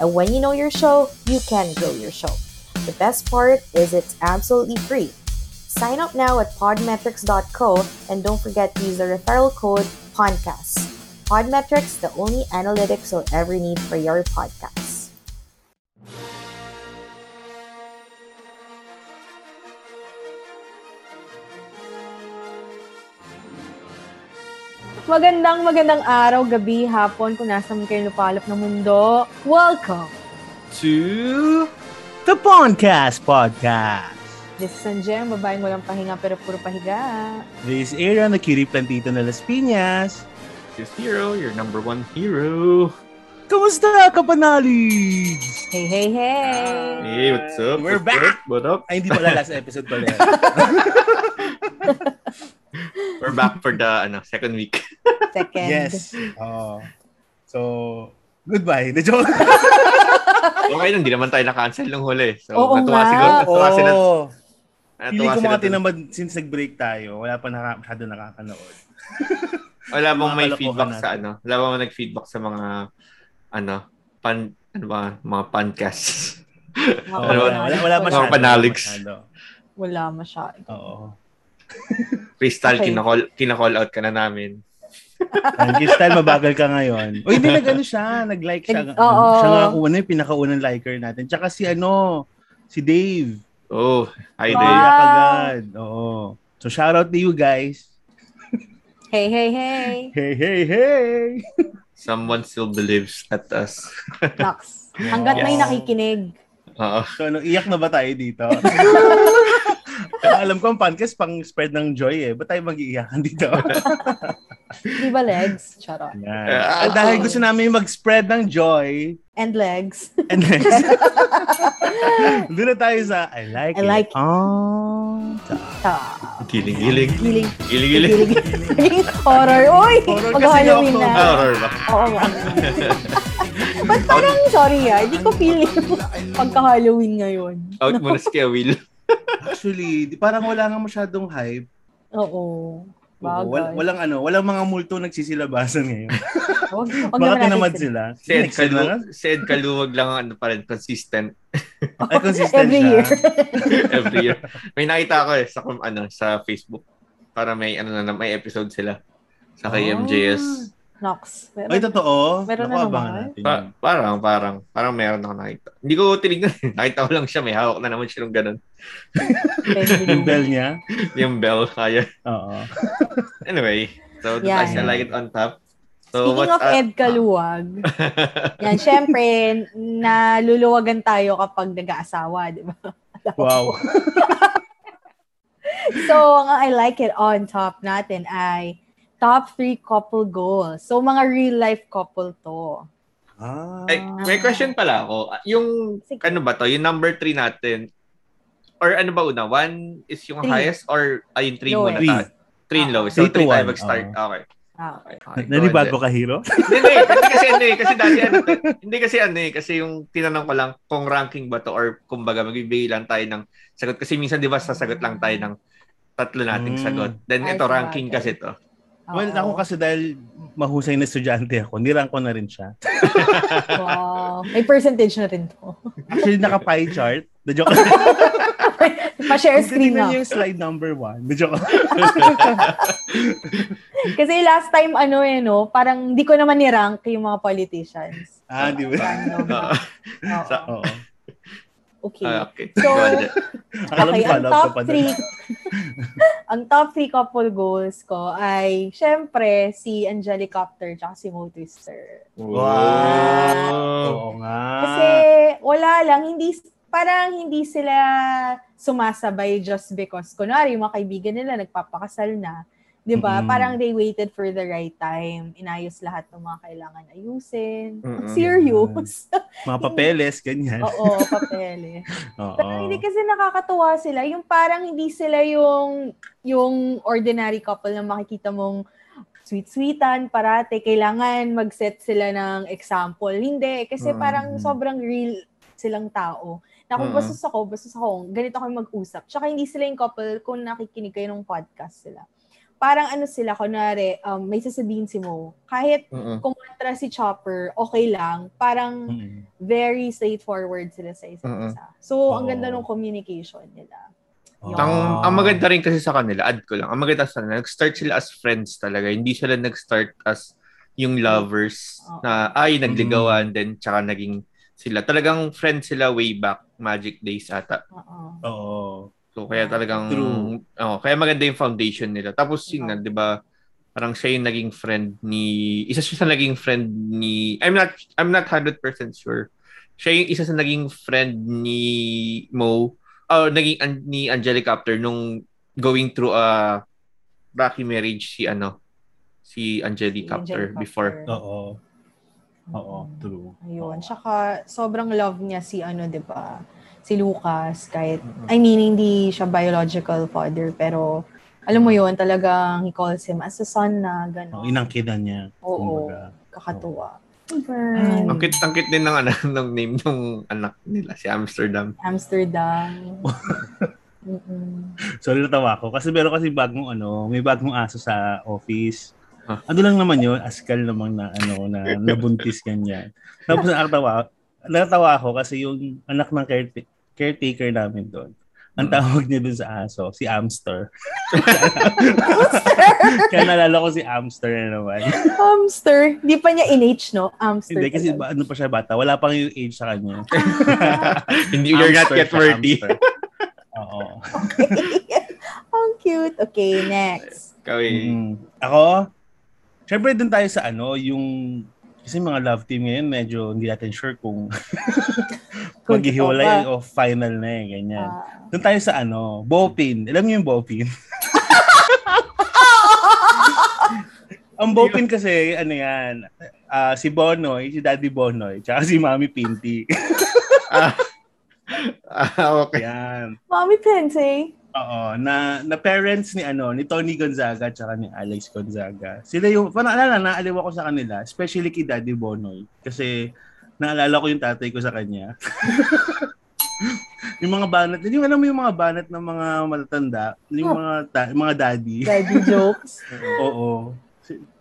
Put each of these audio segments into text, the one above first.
And when you know your show, you can grow your show. The best part is it's absolutely free. Sign up now at podmetrics.co and don't forget to use the referral code PODCAST. Podmetrics, the only analytics you'll ever need for your podcast. Magandang magandang araw, gabi, hapon kung nasa man kayo lupalop ng mundo. Welcome! to the Podcast Podcast. This is Sanjem, babaeng walang pahinga pero puro pahiga. This is Aaron, the cutie plantito na Las Piñas. This hero, your number one hero. Kamusta, kapanalig? Hey, hey, hey! Hey, what's up? We're what's back! Up? What up? Ay, hindi pala last episode pala. We're back for the ano second week. Second. yes. Oh. So, goodbye. The joke. Okay lang, hindi naman tayo na-cancel nung huli. So, Oo natuwa nga. siguro. Natuwa sila. Oo. Natuwa Pili ko sila mga dun. tinamad since nag-break tayo. Wala pa naka, masyado nakakanood. Wala bang mga may kalokohan feedback sa natin. ano? Wala bang nag-feedback sa mga ano, pan, ano ba, mga podcasts. Oo, Ano ba? wala, wala, wala Mga masyado. panaligs. wala masyado. Wala masyado. Oo. Crystal, Okay. kinakall, kinakall out ka na namin. Ang style mabagal ka ngayon. O hindi nag-ano siya, nag-like siya. Oo. Siya nga ano yung pinakaunang liker natin. Tsaka si ano, si Dave. Oh, hi Wow. Dave. Iyak agad. Oo. So shout out to you guys. Hey, hey, hey! Hey, hey, hey! Someone still believes at us. Nox. Hanggat may Yes. nakikinig. Oo. So ano, iyak na ba tayo dito? Kaya alam ko ang podcast pang spread ng joy eh. Ba't tayo mag-iiyakan dito? Di ba legs? Charot. Yan. At dahil gusto namin mag-spread ng joy, And legs. and next, doon na tayo sa I like I it. like it. Oh, Ah. Giling-giling. Giling. Giling-giling. Giling. Horror. Uy! Horror kasi ako. na. Ah, horror ba? Oo nga. Ba't parang, sorry ah, hindi ko feeling pagka-Halloween ngayon. Out mo na si Kuya Will. Actually, di- parang wala nga masyadong hype. Oo. Bagay. wal- walang ano, walang mga multo nagsisilabasan ngayon. Wag, wag Baka tinamad sila. Si Ed. Kalu- si Ed Kaluwag lang ang ano pa rin, consistent Ay, consistent Every siya. year. every year. May nakita ako eh sa kum- ano sa Facebook para may ano na may episode sila sa kay Ah. MJS. Nox. Meron. Ay, totoo? Meron Naku, na naman. natin Pa- parang parang parang meron ako nakita. Hindi ko tinignan. eh. nakita ko lang siya, may hawak na naman siya ng ganun. Yung bell niya? Yung bell kaya. Oo. Anyway, so Yan. I like it on top. So Speaking what's of? Ed Kaluwag, yan, syempre, naluluwagan tayo kapag nag-aasawa, di ba? Wow. So, ang I like it on top natin ay top three couple goals. So, mga real life couple to. Ah. Ay, may question pala ako. Yung Sige. ano ba to? Yung number 3 natin. Or ano ba una? One is yung Three. highest or ay yung 3 Lowest. muna? Three. ta? Three and Ah. lowest. So Three 3 tayo mag-start. Okay. Ah. Okay. okay. Nanibago ahead. ka, Hiro? Hindi, hindi. Kasi, kasi hindi. Kasi dati ano, hindi kasi ano eh. Kasi yung tinanong ko lang kung ranking ba to or kumbaga magbibigay lang tayo ng sagot. Kasi minsan di ba sasagot lang tayo ng tatlo nating Mm. sagot. Then Ay, ito ranking kasi to. Well, Oo. ako kasi dahil mahusay na estudyante ako, nirang ko na rin siya. Wow. May percentage na rin to. Actually, naka-pie chart. The joke. Pa-share screen na. yung slide number one. The joke. Kasi last time, ano eh, no, parang hindi ko naman ni-rank yung mga politicians. ah, di ba? Ano, Oo. oo. Sa- Oo. Okay. Ah, okay. So, Okay, ang top three, ang top three couple goals ko ay, syempre, si Angelicopter tsaka si Mo Twister. Wow! Oo nga. Kasi, wala lang, hindi, parang hindi sila sumasabay just because, kunwari, yung mga kaibigan nila nagpapakasal na, 'Di ba? Mm-mm. Parang they waited for the right time. Inayos lahat ng mga kailangan ayusin. Mm-mm. serious. Mga papeles, ganyan. Oo, papel eh. Oo. Pero hindi kasi nakakatuwa sila. Yung parang hindi sila yung yung ordinary couple na makikita mong sweet-sweetan, parate, kailangan mag-set sila ng example. Hindi, kasi Mm. parang sobrang real silang tao. Na kung bastos ako, bastos ako, ganito kami mag-usap. Tsaka hindi sila yung couple kung nakikinig kayo ng podcast sila. Parang ano sila, kunwari, um, may sasabihin si Mo, kahit Mm-mm. kumontra si Chopper, okay lang. Parang Mm-mm. very straightforward sila sa isa't Mm-mm. isa. So, ang ganda ng communication nila. Oo. Ang, ang maganda rin kasi sa kanila, add ko lang, ang maganda sa kanila, nag-start sila as friends talaga. Hindi sila nag-start as yung lovers Oo. na ay nagligawan then tsaka naging sila. Talagang friends sila way back Magic Days ata. Oo. Oo. So kaya talagang True. oh, kaya maganda yung foundation nila. Tapos yun nga. 'di ba? Parang siya yung naging friend ni isa siya sa naging friend ni I'm not I'm not 100% sure. Siya yung isa sa naging friend ni Mo oh, naging an- ni Angelica after nung going through a rocky marriage si ano si Angelica after before. Oo. Oo, Mm. true. Ayun. Oo. Tsaka, sobrang love niya si ano, di ba? Si Lucas. Kahit. I mean, hindi siya biological father, pero, alam mo yun, talagang he calls him as a son na Oh, gano'n. inangkinan niya. Oo. kumbaga. Kakatuwa. Ay. Ang cute, ang cute din ng, ano, ng name ng anak nila, si Amsterdam. Amsterdam. Mm-mm. Sorry natawa ko. Kasi meron kasi bagong ano, may bagong aso sa office. Ah. Ano lang naman yun, askal naman na ano, na nabuntis ganyan. Tapos nakatawa, nakatawa ako kasi yung anak ng careta- caretaker namin doon. Ang Mm. tawag niya dun sa aso, si Amster. Kaya nalala ko si Amster na naman. Hamster. Di pa niya in-age, no? Hamster. Hindi, kasi ba, ano pa siya bata. Wala pang yung age sa kanya. Hindi, you're not Amster yet worthy. Amster. Oo. Ang cute. Okay, next. Kaway. Mm. Ako, syempre dun tayo sa ano, yung kasi mga love team ngayon, medyo hindi natin sure kung maghihiwalay o final na eh, ganyan. Ah. Doon tayo sa ano, Bopin. Alam niyo yung Bopin? Ang Bopin kasi, ano yan, ah, si Bonoy, si Daddy Bonoy, tsaka si Mami Pinty. Ah, ah, okay. yan. Mommy Pensei. Oo, na na parents ni ano, ni Tony Gonzaga tsaka ni Alex Gonzaga. Sila yung parang alala naaliw ako sa kanila, especially kay Daddy Bonoy kasi naalala ko yung tatay ko sa kanya. yung mga banat, yung alam mo yung mga banat ng mga matatanda, yung mga ta- mga daddy. Daddy jokes. Oo.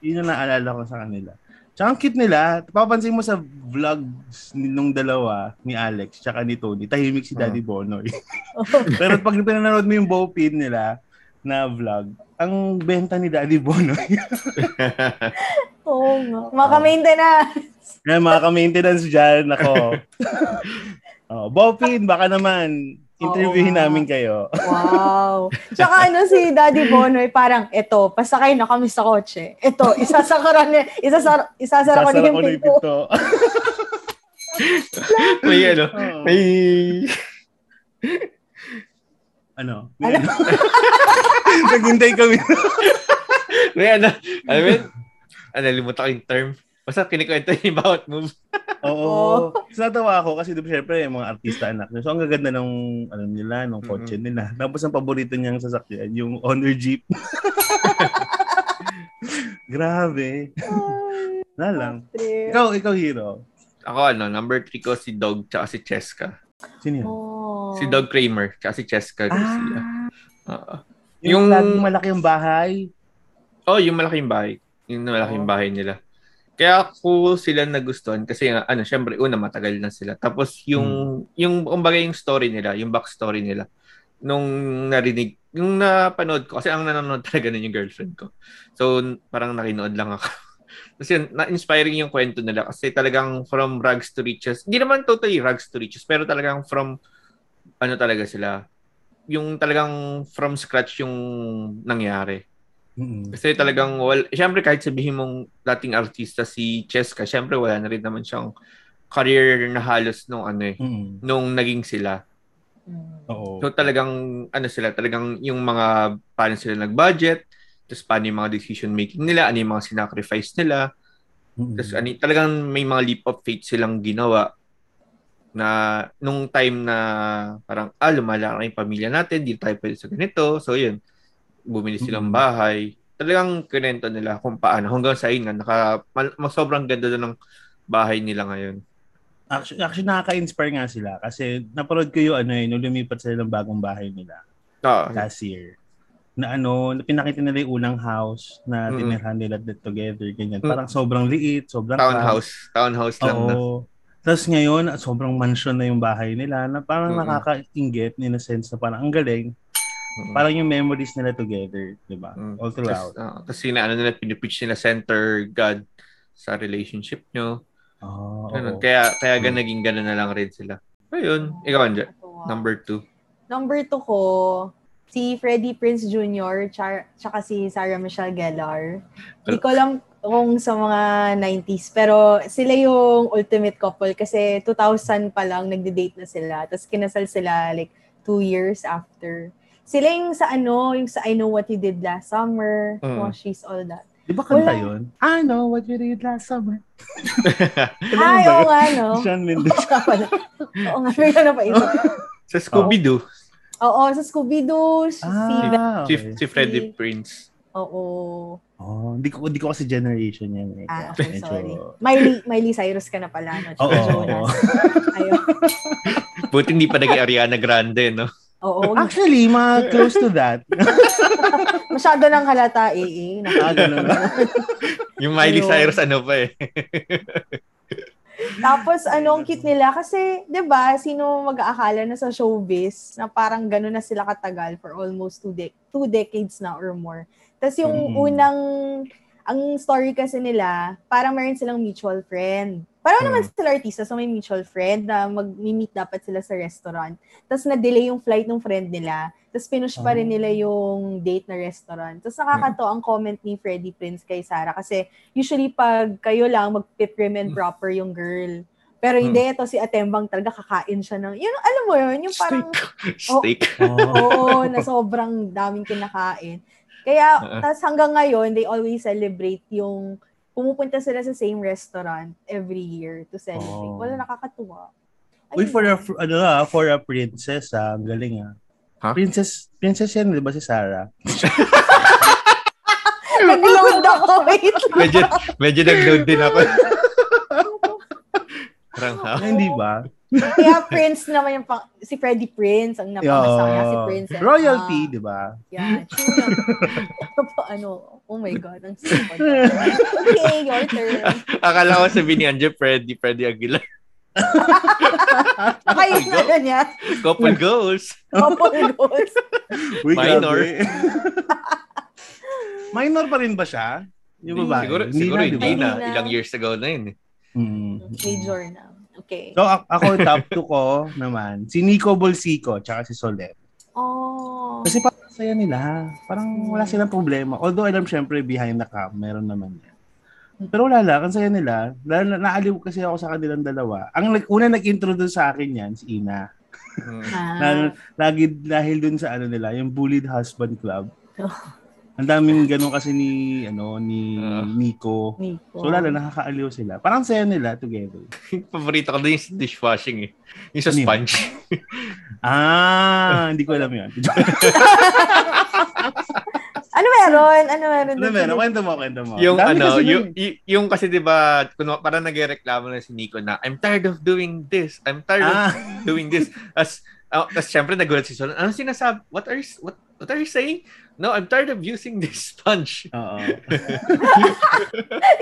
Yun yung naalala ko sa kanila. Tsaka ang cute nila. Papansin mo sa vlogs nung dalawa, ni Alex, tsaka ni Tony, tahimik si Daddy Bonoy. Pero pag pinanood mo yung Bopin nila na vlog, ang benta ni Daddy Bonoy. Oo nga. Maka-maintenance. Kaya mga ka-maintenance dyan, ako. oh, Bopin, baka naman, interviewin Oo namin kayo. Wow. Tsaka ano si Daddy Bonoy, parang, eto, pasakay na kami sa kotse. Eto, isasakara ni, isasara, isasara ko na Sasara yung ko na yung pinto. pinto. may ano, Oo. may... ano? May ano? Naghintay kami. May ano, mo yun? Ano, limutan ko yung term. Basta kinikwento yung bawat move. Oo. So, natawa ako kasi di ba syempre yung mga artista anak niya. So ang gaganda ng ano nila, ng kotse nila. Tapos ang paborito niyang sasakyan, yung Honor Jeep. Grabe. Na lang. Ikaw, ikaw hero. Ako ano, number three ko si Dog tsaka si Cheska. Sino yun? Oh. Si Dog Kramer tsaka si Cheska Garcia. Ah, Oo. yung, Yung- laging malaki ang bahay. Oh, yung malaking bahay. Yung malaking Oh. bahay nila. Kaya cool sila nagustuhan kasi ano, syempre una matagal na sila. Tapos yung yung kumbaga yung story nila, yung backstory nila nung narinig, yung napanood ko kasi ang nanonood talaga nun yung girlfriend ko. So parang nakinood lang ako. kasi na-inspiring yung kwento nila kasi talagang from rags to riches. Hindi naman totally rags to riches, pero talagang from ano talaga sila. Yung talagang from scratch yung nangyari. Mm-mm. Kasi talagang, well, syempre kahit sabihin mong dating artista si Cheska, syempre wala na rin naman siyang career na halos nung ano eh, Mm-mm. nung naging sila. Mm. Oo. So talagang, ano sila, talagang yung mga, paano sila nag-budget, Tapos paano yung mga decision making nila, ano yung mga sinacrifice nila. Mm. Tapos ano, talagang may mga leap of faith silang ginawa na nung time na parang ah lumalaki yung pamilya natin, di tayo pwede sa ganito. So yun, bumili silang bahay. Talagang kinento nila kung paano. Hanggang sa yun nga, naka, mas sobrang ganda na ng bahay nila ngayon. Actually, actually nakaka-inspire nga sila kasi napanood ko yung ano eh, nung lumipat sila ng bagong bahay nila Ah, last year. Na ano, na pinakita nila yung unang house na Mm. tinirhan nila together, ganyan. Parang sobrang liit, sobrang townhouse. Townhouse lang na. Oo. Tapos ngayon, sobrang mansion na yung bahay nila na parang Mm-mm. nakaka-inggit in a sense na parang ang galing. Mm. Parang yung memories nila together, di ba? Mm. All throughout. Tapos uh, ano nila, pinipitch nila center God sa relationship nyo. Oh, Ganun. Kaya, kaya gan naging gano'n na lang rin sila. Ayun, ikaw, Anja. Number two. Number two ko, si Freddie Prince Jr. Char, tsaka si Sarah Michelle Gellar. Hindi ko alam kung sa mga 90s, pero sila yung ultimate couple kasi 2000 pa lang nagde-date na sila. Tapos kinasal sila like two years after. Sila yung sa ano, yung sa I Know What You Did Last Summer, Mm. oh, She's All That. Di ba kanta Wala. yun? I know what you did last summer. Ay, oo nga, no? Sean Mendes. Oo nga may na pa ito. sa Scooby-Doo, Oo, sa Scooby-Doo, si Ah, si, okay. si Freddie Prince. Oo. Oh, hindi ko hindi ko kasi generation yan eh. Ah, okay, medyo- sorry. Miley, Miley Cyrus ka na pala, no? Oo, Jonas. oo. Ayun. Buti hindi pa naging Ariana Grande, no? Oo. Actually, mga close to that. Masyado nang halata, eh, eh. ah, ganun. Yung Miley Ayun. Cyrus, ano pa eh. Tapos, ano, ang cute nila. Kasi, di ba, sino mag-aakala na sa showbiz na parang gano'n na sila katagal for almost two, de- two decades na or more. Tapos yung Mm. unang, ang story kasi nila, parang meron silang mutual friend. Parang Mm. naman sila artista, so may mutual friend na mag-meet dapat sila sa restaurant. Tapos na-delay yung flight ng friend nila. Tapos pinush pa rin Oh. nila yung date na restaurant. Tapos nakakato ang comment ni Freddie Prince kay Sarah kasi usually pag kayo lang mag-prim and proper yung girl. Pero hindi, ito si Atembang talaga kakain siya ng, yun, alam mo yun, yung parang, Steak. Oh. oo, na sobrang daming kinakain. Kaya, Oo. tas hanggang ngayon, they always celebrate yung, pumupunta sila sa same restaurant every year to celebrate. Oh. Wala nakakatuwa. Uy, Ayun for a, ano ah, for a princess ah, ang galing ah. Ha? Princess, princess yan, di ba si Sarah? Nag-load ako, wait lang. medyo, medyo nag-load din ako. Parang, ha? Ah, hindi ba? Kaya Prince naman yung pang, si Freddie Prince, ang napangasa niya si Yeah. Princess. Royalty, Ah, di ba? Yeah, true ano, oh my God, ang sipag. Okay, your turn. Akala ko sabi ni Anja, Freddy, Freddy Aguilar. Yung Go. ano niya, Couple goals. couple goals. Minor. Minor pa rin ba siya? Yung babae? Siguro, siguro na. Hindi na. Ilang years ago na yun. eh. Mm. Major na. Okay. So, a- ako, top 2 ko naman, si Nico Bolsico, tsaka si Solet. Oh. Kasi parang saya nila. Parang wala silang problema. Although, alam syempre, behind the cam, meron naman yan. Pero wala lang, ang saya nila. Lalo na, naaliw kasi ako sa kanilang dalawa. Ang nag- una nag-introduce sa akin yan, si Ina. Ah. Na, lagi dahil dun sa ano nila, yung Bullied Husband Club. Oh. Ang daming ganun kasi ni ano ni Ah. Nico. Nico. So lalo nakakaaliw sila. Parang saya nila together. Paborito ko din yung dishwashing eh. Yung sa Ano sponge. Ah, hindi ko alam 'yun. Ano meron? Ano meron? ano meron? Kwento mo, kwento mo. yung Dami ano, kasi yung, eh. y- yung kasi 'di ba, kuno parang nagrereklamo na si Nico na I'm tired of doing this. I'm tired Ah. of doing this. As uh, as syempre nagulat si Solon. Ano sinasabi? What are you what what are you saying? No, I'm tired of using this sponge. Oo.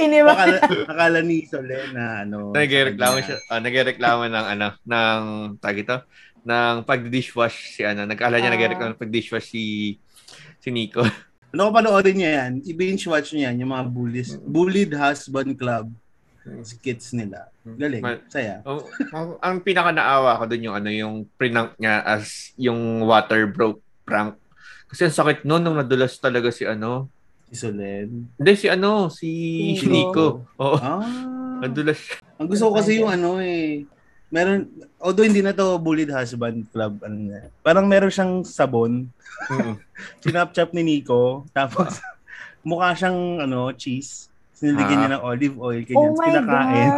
Iniwan. Akala, akala ni Sole na ano. Nagrereklamo sa siya, uh, nagrereklamo ng ano, ng tag ito, ng pag-dishwash si ano, nag-ala niya Ah. nagrereklamo ng pag-dishwash si si Nico. Ano ko panoorin niya yan? I-binge watch niya yan, yung mga bullies, bullied husband club skits nila. Galing. Ma- Saya. Oh, ang, ang pinaka naawa ko doon yung ano yung prank niya as yung water broke prank. Kasi ang sakit noon nung nadulas talaga si ano. Si Solen. Hindi si ano, si, si Nico. Nico. Oo, Ah. nadulas siya. Ang gusto ko kasi yung ano eh, meron, although hindi na to bullied husband club, ano na, parang meron siyang sabon, sinapchap ni Nico, tapos mukha siyang ano, cheese. Sinilagyan Ah. niya ng olive oil, kanya Oh pinakain.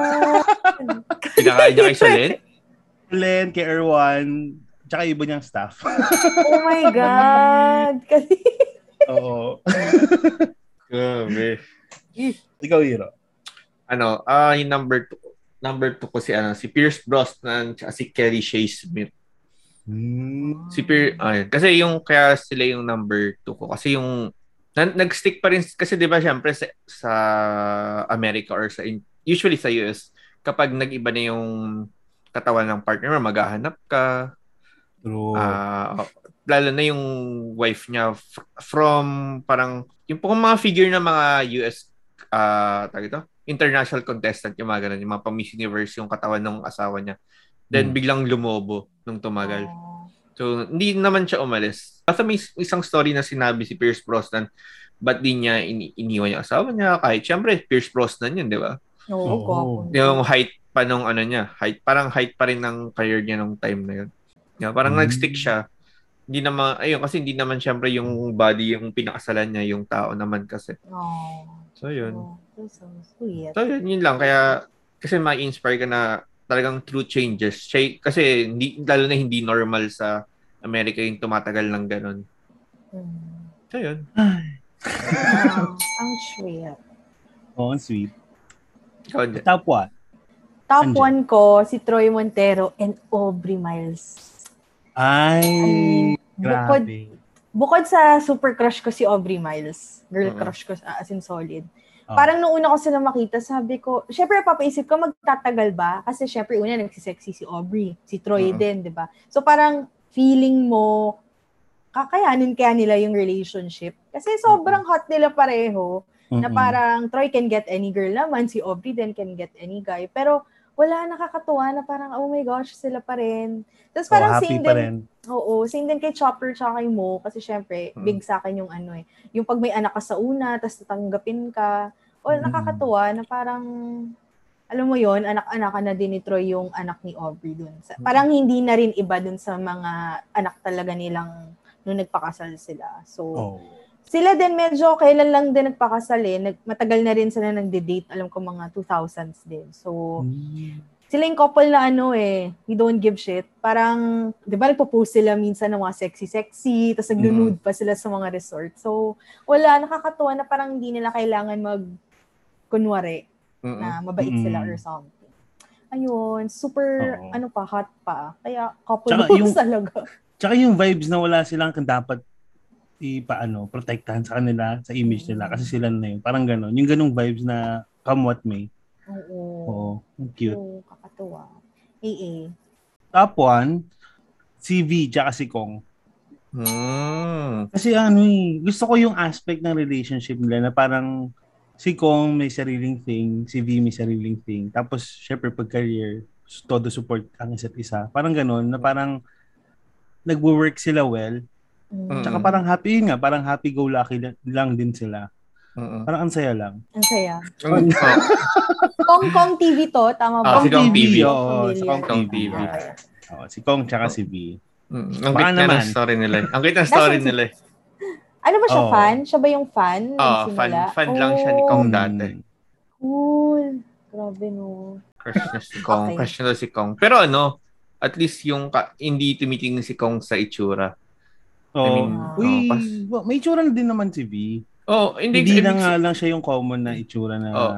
Pinakain niya kay Solen? Len, kay Erwan, tsaka iba niyang staff. oh my God. Kasi, Oo. Grabe. Ikaw, Hiro. Ano, ah yung number two, number two ko si ano, si Pierce Brosnan at si Kelly Shea Smith. Hmm. Si Pierce, ayun. Kasi yung kaya sila yung number two ko kasi yung na- nag-stick pa rin kasi 'di ba syempre sa, sa America or sa usually sa US kapag nag-iba na yung katawan ng partner mo, maghahanap ka. True. Ah, lalo na yung wife niya from parang yung pong mga figure ng mga US ah tawag ito, international contestant yung mga ganun, yung mga pang Miss Universe yung katawan ng asawa niya. Then Hmm. biglang lumobo nung tumagal. Oh. So hindi naman siya umalis. Basta may is- isang story na sinabi si Pierce Brosnan ba't di niya ini- iniwan yung asawa niya kahit syempre Pierce Brosnan yun, di ba? Oo, gwapo. Yung height pa nung ano niya, height, parang height pa rin ng career niya nung time na yun. Yeah, parang Mm. nag-stick siya. Hindi naman, ayun, kasi hindi naman syempre yung body yung pinakasalan niya, yung tao naman kasi. Oh. So, yun. Oh, that's so sweet. So, yun, yun lang. Kaya, kasi ma-inspire ka na talagang true changes. Siya, kasi, hindi, lalo na hindi normal sa Amerika yung tumatagal ng ganun. Mm. So, yun. Ah, ang sweet. Oo, ang sweet. Ikaw. Top what? Top Andyan. one ko, si Troy Montero and Aubrey Miles. Ay, Bukod, grabe. bukod sa super crush ko si Aubrey Miles, girl Oo. crush ko ah, as in solid. Oh. Parang nung una ko sila makita, sabi ko, syempre papaisip ko magtatagal ba? Kasi syempre una nagsisexy si Aubrey, si Troy Oo. din, 'di ba? So parang feeling mo kakayanin kaya nila yung relationship. Kasi sobrang hot nila pareho na Mm-mm. parang Troy can get any girl naman, si Aubrey then can get any guy. Pero wala nakakatuwa na parang, oh my gosh, sila pa rin. Tapos So, parang happy same din, rin. oo, same din kay Chopper tsaka kay Mo, kasi syempre, Hmm. big sa akin yung ano eh. Yung pag may anak ka sa una, tapos tatanggapin ka, o Mm. nakakatuwa na parang, alam mo yon anak-anakan na din ni Troy yung anak ni Aubrey dun. Sa- Mm. Parang hindi na rin iba dun sa mga anak talaga nilang nung nagpakasal sila. So, Oh. Sila din medyo kailan lang din nagpakasal eh. Nag, matagal na rin sila nagde-date. Alam ko mga 2000s din. So, Mm. sila yung couple na ano eh, we don't give shit. Parang, di ba nagpo-post sila minsan ng mga sexy-sexy, tapos nagnunude pa sila sa mga resort. So, wala, nakakatuwa na parang hindi nila kailangan mag, kunwari, Mm-mm. na mabait Mm. sila or something. Ayun, super, Oo. ano pa, hot pa. Kaya, couple Tsaka yung- talaga. Tsaka yung vibes na wala silang dapat ipaano, protektahan sa kanila, sa image nila kasi sila na yun. Parang gano'n. Yung ganong vibes na come what may. Oo. Oo, ang cute. Oo, kakatuwa. AA. Top one, si V tsaka si Kong. Mm. Kasi ano eh, gusto ko yung aspect ng relationship nila na parang si Kong may sariling thing, si V may sariling thing. Tapos, syempre, pag career, todo support ang isa't isa. Parang gano'n, na parang nagwo-work sila well. Mm. Tsaka parang happy yun nga, parang happy-go-lucky lang, lang din sila. Mm-mm. Parang ang saya lang. Ang saya. Oh. Kong Kong TV to, tama Ah, ba? si Kong TV. Oo, si Kong Kong TV. TV. Oo, si Kong tsaka si V. Mm. Ang Baka naman. story nila. eh. Ang cute ng story nila. eh. Ano ba siya, Oo. fan? Siya ba yung fan? Oo, fan, nagsimula? fan lang siya ni Kong Oh, dati. Cool. Grabe no. Crush niya si Kong. Okay. Crush daw si Kong. Pero ano, at least yung ka- hindi tumitingin si Kong sa itsura. Oo. I mean, Uy, oo, pas- wa- may itsura na din naman si V. Oh, hindi, Hindi, na nga lang siya yung common na itsura na, Oo.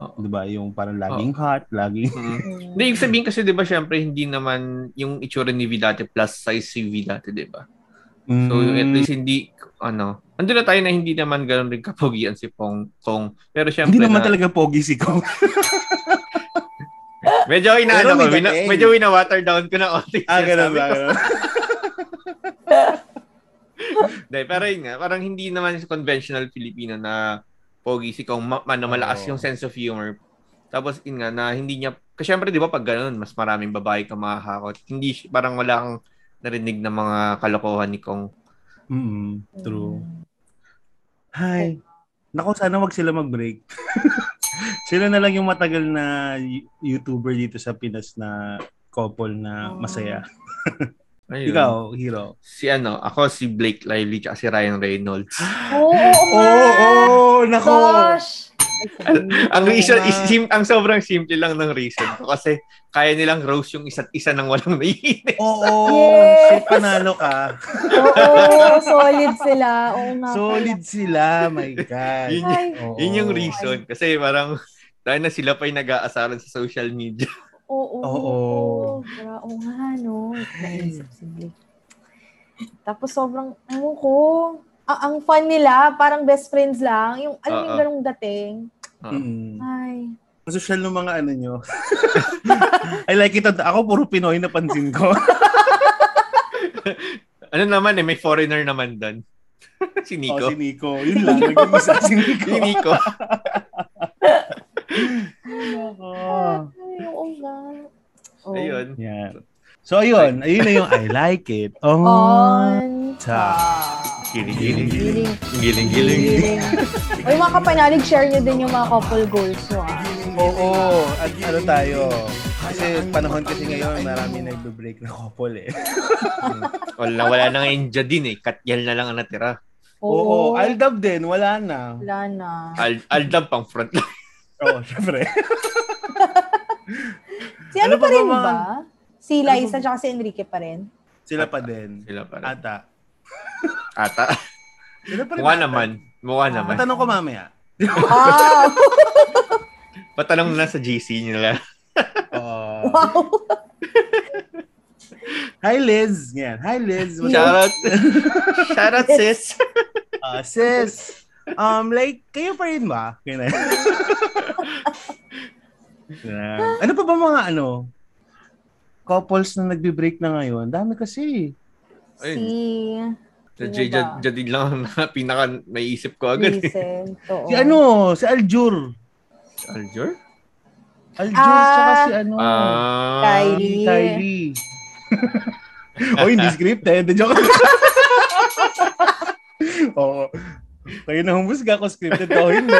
Oo. 'di ba, yung parang laging hot, laging Mm. Mm. Hindi, ibig sabihin kasi, di ba, syempre, hindi naman yung itsura ni V dati plus size si V dati, di ba? So, Mm. at least hindi, ano, andun na tayo na hindi naman ganun rin kapogian si Pong Kong. Pero syempre, hindi naman na, talaga pogi si Kong. medyo inaano ko, may wina, medyo wina-water down ko na onti. ah, ganun ba? Hindi, pero yun nga, parang hindi naman conventional Filipino na pogi si Kong, ma- ano, malakas yung sense of humor. Tapos, yun nga, na hindi niya, kasi syempre, di ba, pag ganun, mas maraming babae ka makakakot. Hindi, parang wala kang narinig ng mga kalokohan ni Kong. Mm, true. Mm. Hi. Nako, sana wag sila mag-break. sila na lang yung matagal na YouTuber dito sa Pinas na couple na Oh. masaya. Ayun. Ikaw, hero. Si ano, ako si Blake Lively at si Ryan Reynolds. Oo, oo, Oo, nga. oh, nako. Gosh. ang reason, is, sim, ang sobrang simple lang ng reason ko kasi kaya nilang roast yung isa't isa nang walang naiinis. Oo, Yes. so panalo ka. Oo, solid sila. Oo nga. Solid sila, my God. Yun, Ay, yun yung reason. Kasi parang dahil na sila pa yung nag-aasaran sa social media. Oo. Oo. Wala, Oo nga, no. Naisip. Tapos sobrang, ewan ko, ang, ang fun nila, parang best friends lang. Yung, alam yung Oo. ganong dating. Mm. Ay. Ang social ng mga ano nyo. I like it. Ako puro Pinoy na pansin ko. Ano naman eh, may foreigner naman doon. si Oh, Nico. si Nico. Yun lang. Nag-iisa si Nico. Si Nico. Ay, oo nga. Oh. Ayun. Yan. So, ayun. Ayun na yung I like it. On, On top. Giling-giling. Giling. Giling-giling. Giling. Uy, mga kapanalig, share nyo din yung mga couple goals nyo. Ah. Oo. At ano tayo? Kasi panahon kasi ngayon, marami nagbe-break na couple eh. Wala, wala na nga yung din eh. Katyal na lang ang natira. Oo. Aldab din. Wala na. Wala na. Al Aldab pang front line. Oo, syempre. Si ano, Ano pa pa rin ba ba? Si Ano Liza ba- tsaka si Enrique pa rin. Sila pa din. Sila pa rin. Ata. Ata. Sila pa rin. Mukha ata. naman. Mukha Ah. naman. Matanong ko mamaya. Ah, Patanong na sa GC nila. Oo. wow. Hi Liz. Yan. Hi Liz. What's up? Shoutout. Shoutout sis. Ah, sis. Um, like, kayo pa rin ba? Ganyan. Yan. ano pa ba mga ano? Couples na nagbe-break na ngayon. Dami kasi. Si Sa Sino J. ba? Jadid lang ang pinaka naisip ko agad. eh. Si ano? Si Aljur. Aljur? Aljur Ah. tsaka si ano? Ah. Kylie. Kylie. o, hindi scripted. Joke. Oo. Kayo na humusga ko scripted o hindi.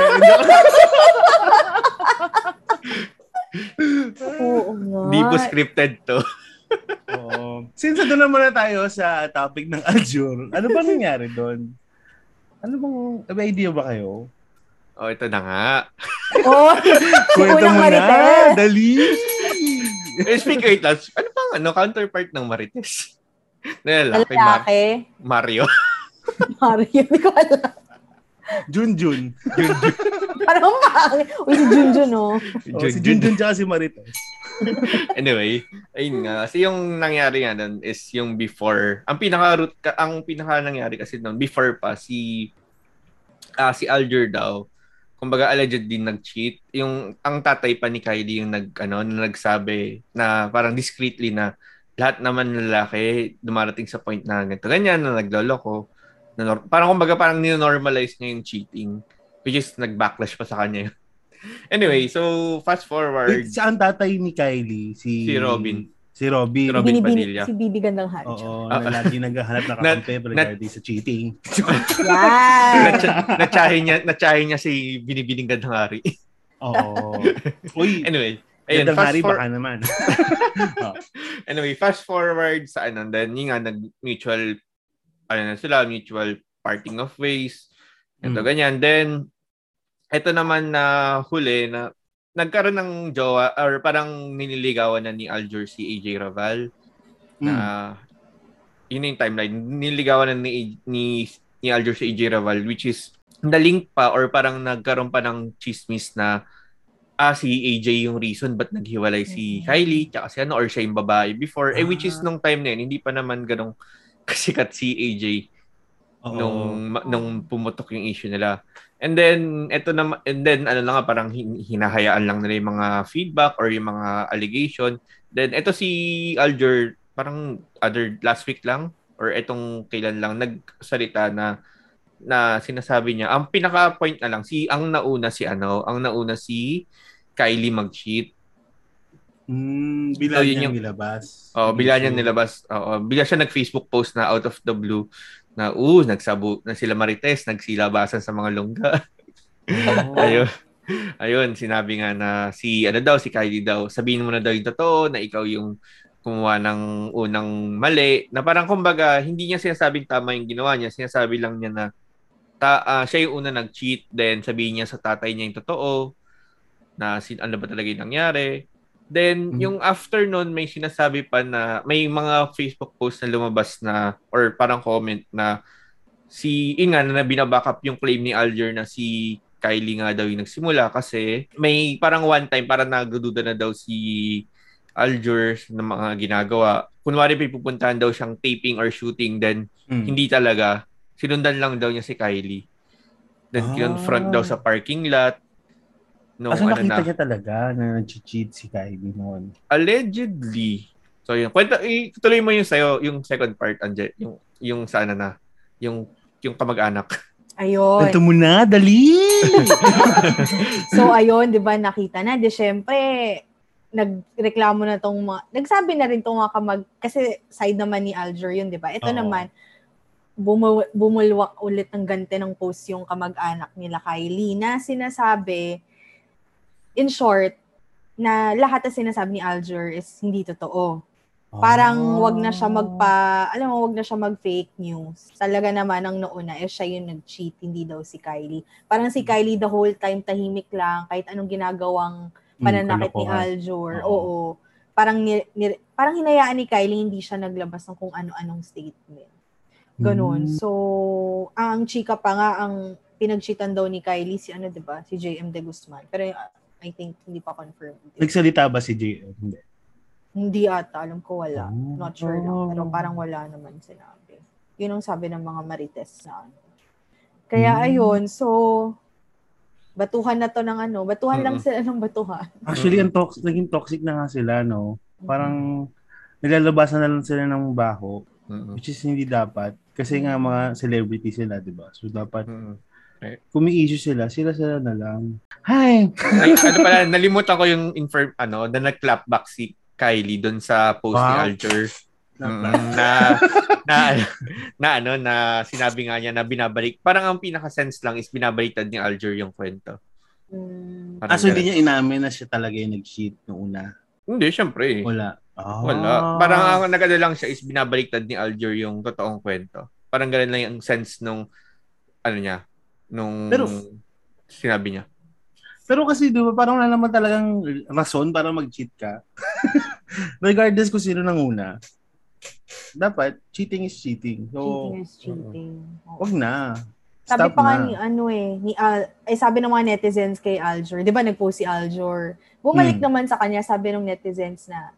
Oo nga. Hindi po scripted to. Oo. Since doon naman na tayo sa topic ng Aljur, ano ba nangyari doon? Ano bang, may idea ba kayo? Oh, ito na nga. Oh, Kwento mo na, Marites. dali! Eh, speak wait lang. Ano bang ano, counterpart ng Marites? Na lalaki, Mar-. Mario. Mario. Hindi ko alam. Junjun. Parang pangit. Uy, si Junjun, oh. Oh, si Junjun tsaka si Marites. anyway, ayun nga. Kasi yung nangyari nga nun is yung before. Ang pinaka root ka, ang pinaka nangyari kasi nun before pa si ah si Alger daw. Kumbaga alleged din nag-cheat. Yung ang tatay pa ni Kylie yung nag ano na nagsabi na parang discreetly na lahat naman ng lalaki dumarating sa point na ganito ganyan na nagloloko. Na nor- parang kumbaga parang ninormalize niya yung cheating which is nag-backlash pa sa kanya. yun. anyway, so fast forward Wait, saan tatay ni Kylie? Si, Si Robin. Si Robin. Si Robin Binibini, Padilla. si Bibi Gandang Hari. Oo, Ah. na lagi naghahanap na kakampi regarding sa cheating. Natsa- natsahin niya natsahin niya si binibining gandang hari. Oo. Uy, anyway, ayun, Gandang fast hari for- baka naman. anyway, fast forward sa ano, then yung nga nag mutual ano na sila, mutual parting of ways. Ito Mm. ganyan. Then ito naman na huli na nagkaroon ng jowa or parang niniligawan na ni Aljur si AJ Raval na Mm. yun yung timeline. Niligawan na ni, ni, ni Aljur si AJ Raval which is na-link pa or parang nagkaroon pa ng chismis na ah, si AJ yung reason ba't naghiwalay si Mhm. Kylie tsaka si ano or siya yung babae before. Eh, which is Ah. nung time na yun, hindi pa naman ganong kasikat si AJ Oo. nung nung pumutok yung issue nila. And then eto na and then ano na nga parang hin- hinahayaan lang nila yung mga feedback or yung mga allegation. Then eto si Alger parang other last week lang or etong kailan lang nagsalita na na sinasabi niya ang pinaka point na lang si ang nauna si ano ang nauna si Kylie mag-cheat. Mm, So, bila yun niya yung- nilabas. Oh, bila niya So, nilabas. Oo, bila siya nag-Facebook post na out of the blue na uh, nagsabo na sila Marites, nagsilabasan sa mga lungga. Oo. Ayun. Ayun, sinabi nga na si ano daw si Kylie daw, sabihin mo na daw yung totoo na ikaw yung gumawa ng unang mali na parang kumbaga hindi niya sinasabing tama yung ginawa niya, sinasabi lang niya na ta, uh, siya yung una nag-cheat, then sabihin niya sa tatay niya yung totoo na sin ano ba talaga yung nangyari. Then, mm-hmm. yung after nun, may sinasabi pa na may mga Facebook post na lumabas na or parang comment na si Inga na binaback up yung claim ni Alger na si Kylie nga daw yung nagsimula kasi may parang one time parang nagdududa na daw si Alger ng mga ginagawa. Kunwari may pupuntahan daw siyang taping or shooting then mm. hindi talaga sinundan lang daw niya si Kylie. Then ah. kinonfront daw sa parking lot. No, Asa ano nakita na, niya talaga na nag-cheat si Kylie noon? Allegedly. So yun. Kwenta, ituloy mo yung sayo, yung second part, Anje. Yung, yung sana na. Yung, yung kamag-anak. Ayun. Ito mo na, dali! so, ayun, di ba, nakita na. Di, syempre, nagreklamo na tong mga, nagsabi na rin tong mga kamag, kasi side naman ni Alger yun, di ba? Ito Oo. naman, bumul- bumulwak ulit ng gante ng post yung kamag-anak nila Kylie na sinasabi, in short, na lahat na sinasabi ni Alger is hindi totoo. Parang oh. wag na siya magpa, alam mo, wag na siya mag-fake news. Talaga naman ang noona, eh siya yung nag-cheat, hindi daw si Kylie. Parang si Kylie the whole time tahimik lang, kahit anong ginagawang hmm, pananakit ni Aljur. Oo. Oo. Parang, ni, ni, parang hinayaan ni Kylie, hindi siya naglabas ng kung ano-anong statement. Ganun. Mm. So, ang chika pa nga, ang pinagchitan daw ni Kylie, si ano, di ba? Si JM De Guzman. Pero I think hindi pa confirmed. Nagsalita ba si JM? Hindi. Hindi ata. Alam ko wala. Oh. Not sure lang. Pero parang wala naman sinabi. Yun ang sabi ng mga marites na ano. Kaya mm. ayun, so batuhan na to ng ano, batuhan mm-hmm. lang sila ng batuhan. Actually, ang toxic, naging toxic na nga sila, no? Parang mm-hmm. nilalabasan na lang sila ng baho, mm-hmm. which is hindi dapat. Kasi nga mga celebrity sila, di ba? So dapat mm-hmm. Okay. Kung may issue sila, sila-sila na lang. Hi! Ay, ano pala, nalimutan ko yung inform, ano, na nag-clap back si Kylie doon sa post wow. ni Alger. Mm, na, na, na, ano, na sinabi nga niya na binabalik. Parang ang pinaka-sense lang is binabaliktad ni Alger yung kwento. Mm. Ah, so hindi niya inamin na siya talaga yung nag-cheat noong una? Hindi, syempre. Wala. Oh. Wala. Parang ang nagano lang siya is binabaliktad ni Alger yung totoong kwento. Parang ganun lang yung sense nung ano niya, nung Pero, sinabi niya. Pero kasi di ba parang wala naman talagang rason para mag-cheat ka. Regardless kung sino nang una. Dapat, cheating is cheating. So, cheating is cheating. Uh, wag na. Sabi Stop pa nga ni ano eh, ni Al, eh sabi ng mga netizens kay Aljor, 'di ba nagpost si Aljor. Bumalik hmm. naman sa kanya, sabi ng netizens na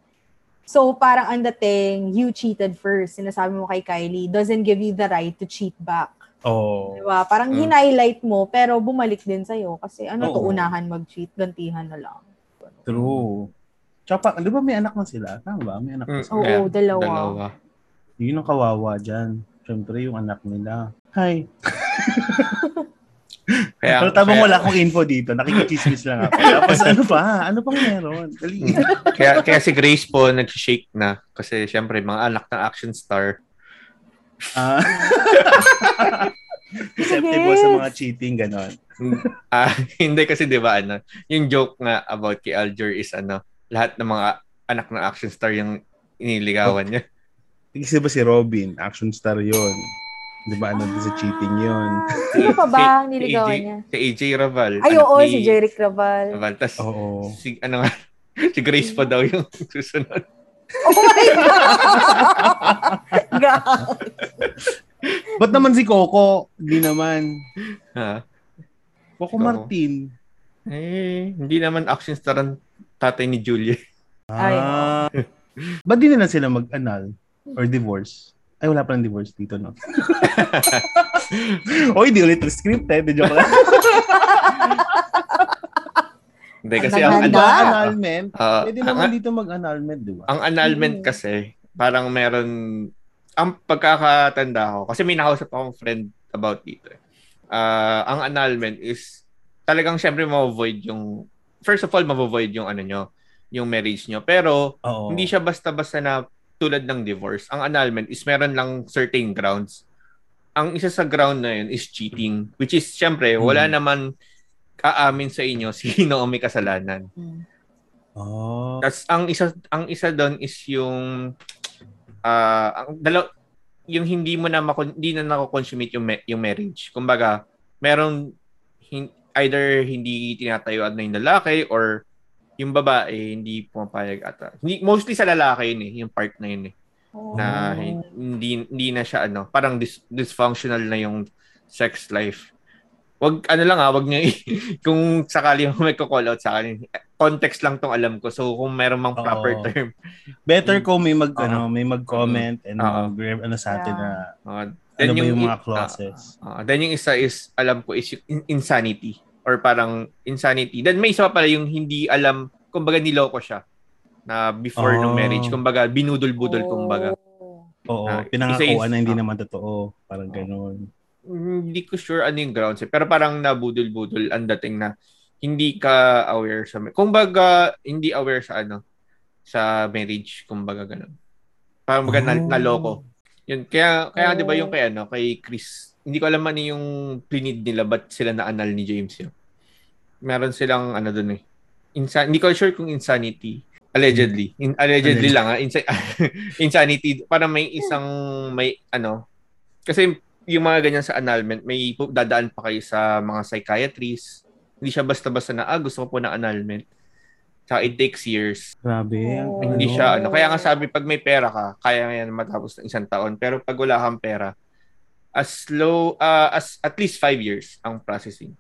So parang ang dating, you cheated first. Sinasabi mo kay Kylie, doesn't give you the right to cheat back. Oh. Diba? Parang mm. hinighlight mo, pero bumalik din sa'yo. Kasi ano Oo. to, unahan mag-cheat, gantihan na lang. True. Tsaka, di ba may anak na sila? Tama ba? May anak na mm, sila. Oo, dalawa. dalawa. Yun ang kawawa dyan. Siyempre, yung anak nila. Hi. Kaya, Pero tabang kaya, wala akong info dito, nakikichismis lang ako. Tapos ano pa? Ano pang meron? Dali. kaya, kaya si Grace po nag-shake na kasi syempre mga anak ng action star Ah. Susceptible sa mga cheating, ganon. ah, hindi kasi 'di ba ano, yung joke nga about kay Alger is ano, lahat ng mga anak ng action star yung iniligawan niya. Kasi ba si Robin, action star 'yon. 'Di ba ano ah. sa cheating 'yon? Sino pa ba ang niligawan niya? Si AJ Raval. Ay, oo, ni, si Jeric Raval. Raval. Tas, oo. si, ano nga, si Grace pa daw yung susunod. Oh my God! Ba't naman si Coco? Hindi naman. Ha? Coco, Coco Martin. Eh, hindi naman action star ang tatay ni Julie. Ah. Ba't di na sila mag-anal? Or divorce? Ay, wala pa ng divorce dito, no? Oy, di ulit scripted. Eh. Joke lang. Hindi, kasi ang, ano, annulment, uh, pwede naman ang, dito mag-annulment, di ba? Ang annulment hmm. kasi, parang meron, ang pagkakatanda ko, kasi may nakausap akong friend about dito. Uh, ang annulment is, talagang syempre ma-avoid yung, first of all, ma-avoid yung ano nyo, yung marriage nyo. Pero, Oo. hindi siya basta-basta na tulad ng divorce. Ang annulment is meron lang certain grounds. Ang isa sa ground na yun is cheating, which is, syempre, wala hmm. naman aamin sa inyo sino ang may kasalanan. Hmm. Oh. Tapos ang isa ang isa doon is yung ah ang dalaw yung hindi mo na makon, hindi na nako-consummate yung ma- yung marriage. Kumbaga, merong hin- either hindi tinatayuan na yung lalaki or yung babae hindi pumapayag ata. Hindi, mostly sa lalaki yun eh, yung part na yun eh. Na hin- hindi hindi na siya ano, parang dis- dysfunctional na yung sex life. Wag ano lang ah, wag niyo kung sakali mo may call out sa akin. Context lang tong alam ko. So kung meron mang proper Oo. term. Better kung may mag Oo. ano, may mag-comment and Oo. mag ano sa atin na Uh, ano ba yung mga clauses. ah, ah, then yung isa is alam ko is yung in- insanity or parang insanity. Then may isa pa pala yung hindi alam, kumbaga niloko siya na before Oh. ng marriage. Kumbaga binudol-budol kumbaga. Oo, Ah, pinangakuan isa is- na hindi ah. naman totoo. Parang Oo. Hindi ko sure ano yung grounds eh. Pero parang nabudol-budol ang dating na hindi ka aware sa kumbaga hindi aware sa ano sa marriage kumbaga ganun. Parang baga na, Oh. naloko. Yun kaya kaya Oh. 'di ba yung kay ano kay Chris hindi ko alam ano yung plinid nila but sila na anal ni James yun. Meron silang ano dun eh. Insa- hindi ko sure kung insanity allegedly. In, allegedly Alleged. lang ah. Insa- insanity para may isang may ano kasi yung mga ganyan sa annulment, may dadaan pa kayo sa mga psychiatrists. Hindi siya basta-basta na, ah, gusto ko po ng annulment. Tsaka it takes years. Grabe. Oh. Hindi ano. siya, ano. Kaya nga sabi, pag may pera ka, kaya nga yan matapos ng isang taon. Pero pag wala kang pera, as low, ah, as at least five years ang processing.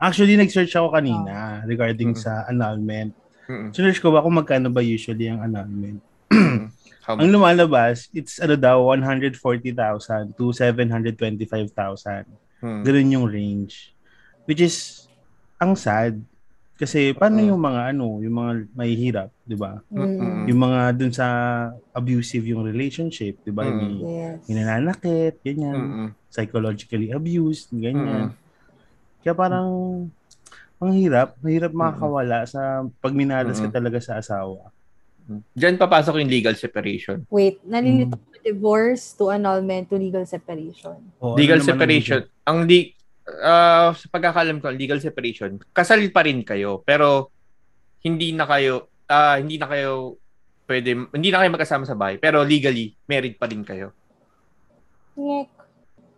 Actually, nag-search ako kanina regarding Mm. sa annulment. Mm-mm. Search ko ba kung magkano ba usually ang annulment? How Ang lumalabas, it's ano daw, 140,000 to 725,000. Hmm. Ganun yung range. Which is, ang sad. Kasi paano yung mga ano, yung mga mahihirap, di ba? Mm-mm. Yung mga dun sa abusive yung relationship, di ba? Mm. May, Yes. may nananakit, ganyan. Mm-mm. Psychologically abused, ganyan. Mm-mm. Kaya parang, ang hirap, mahirap makakawala sa pag minalas ka Mm-mm. talaga sa asawa. Diyan papasok yung legal separation. Wait, nalilito ko divorce to annulment to legal separation. O, ano legal ang separation. Ang di ah, sa pagkakalam ko, legal separation, kasal pa rin kayo, pero hindi na kayo ah, hindi na kayo pwede hindi na kayo magkasama sa bahay, pero legally married pa rin kayo. Ngek.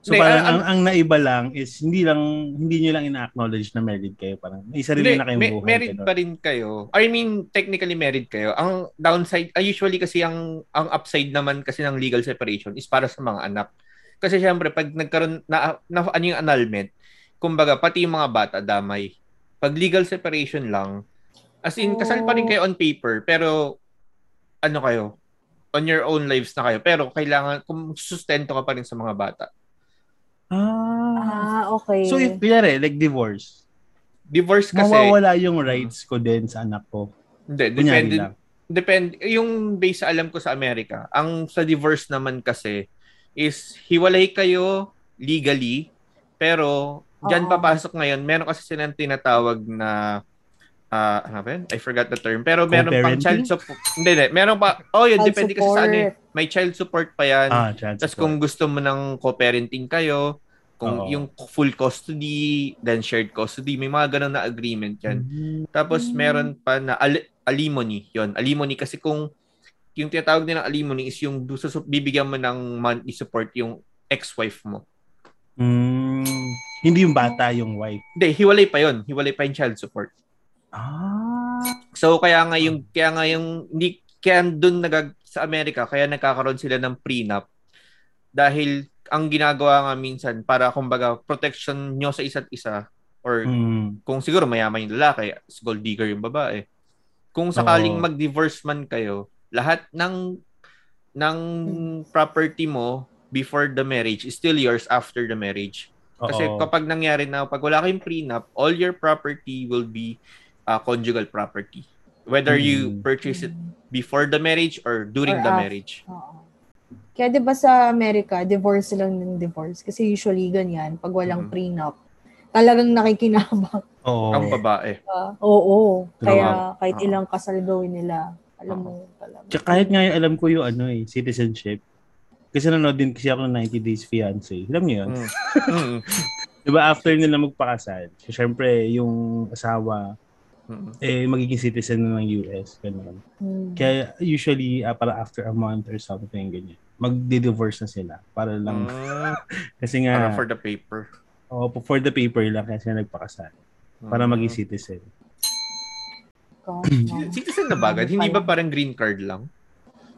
So Hindi, parang ah, ang, ang naiba lang is hindi lang hindi niyo lang ina-acknowledge na married kayo parang may sarili Hindi, na kayong ma- buhay. married pa rin kayo. I mean, technically married kayo. Ang downside, ah, usually kasi ang ang upside naman kasi ng legal separation is para sa mga anak. Kasi syempre, pag nagkaroon na, na ano yung annulment, kumbaga, pati yung mga bata damay. Pag legal separation lang, as in, kasal pa rin kayo on paper, pero ano kayo, on your own lives na kayo. Pero kailangan, kung sustento ka pa rin sa mga bata. Ah. Ah, okay. So if kunyari, like divorce, Divorce kasi, mawawala yung rights ko din sa anak ko. hindi, depende, lang. depend yung base sa alam ko sa Amerika, ang sa divorce naman kasi is hiwalay kayo legally pero diyan Oo. papasok ngayon meron kasi silang tinatawag na ah ano ba yun? I forgot the term. Pero meron pang child support. Hindi, hindi. Meron pa. Oh, yun. Child depende kasi sa ano eh. May child support pa yan. Ah, child Tapos kung gusto mo ng co-parenting kayo, kung Oo. yung full custody, then shared custody, may mga ganun na agreement yan. Mm. Tapos Mm. meron pa na al- alimony. Yon, alimony kasi kung yung tinatawag nilang alimony is yung gusto bibigyan mo ng monthly support yung ex-wife mo. Mm. Hindi yung bata, yung wife. Hindi, hiwalay pa yon, hiwalay pa yung child support. Ah. So kaya nga yung kaya nga yung hindi kaya doon nagag sa Amerika kaya nagkakaroon sila ng prenup dahil ang ginagawa nga minsan para kumbaga protection nyo sa isa't isa or Mm. kung siguro mayaman yung lalaki, is gold digger yung babae. Kung sakaling Oo. mag-divorce man kayo, lahat ng ng property mo before the marriage is still yours after the marriage. Kasi Oo. kapag nangyari na, pag wala kayong prenup, all your property will be uh, conjugal property. Whether you Mm. purchase it before the marriage or during Or the af- marriage. Oo. Kaya 'di ba sa Amerika, divorce lang ng divorce kasi usually ganyan pag walang Mhm. prenup. Talagang nakikinabang. Oo. Ang babae. Ah, oo. True. Kaya kahit Oo. ilang kasal gawin nila, alam Oo. mo talaga. Tsaka kahit nga yung alam ko yung ano eh, citizenship. Kasi nanood din kasi ako ng 90 Days Fiancé. Alam niyo yun? Mm. Diba after nila magpakasal, so syempre yung asawa, eh magiging citizen na ng US. Ganun. Mm. Kaya usually, uh, para after a month or something, ganyan, magdi-divorce na sila. Para lang, Ah, kasi para nga, for the paper. oh, for the paper lang kasi nagpakasal. Para Mm. maging citizen. God, no. Citizen na bagad? Hindi ba parang green card lang?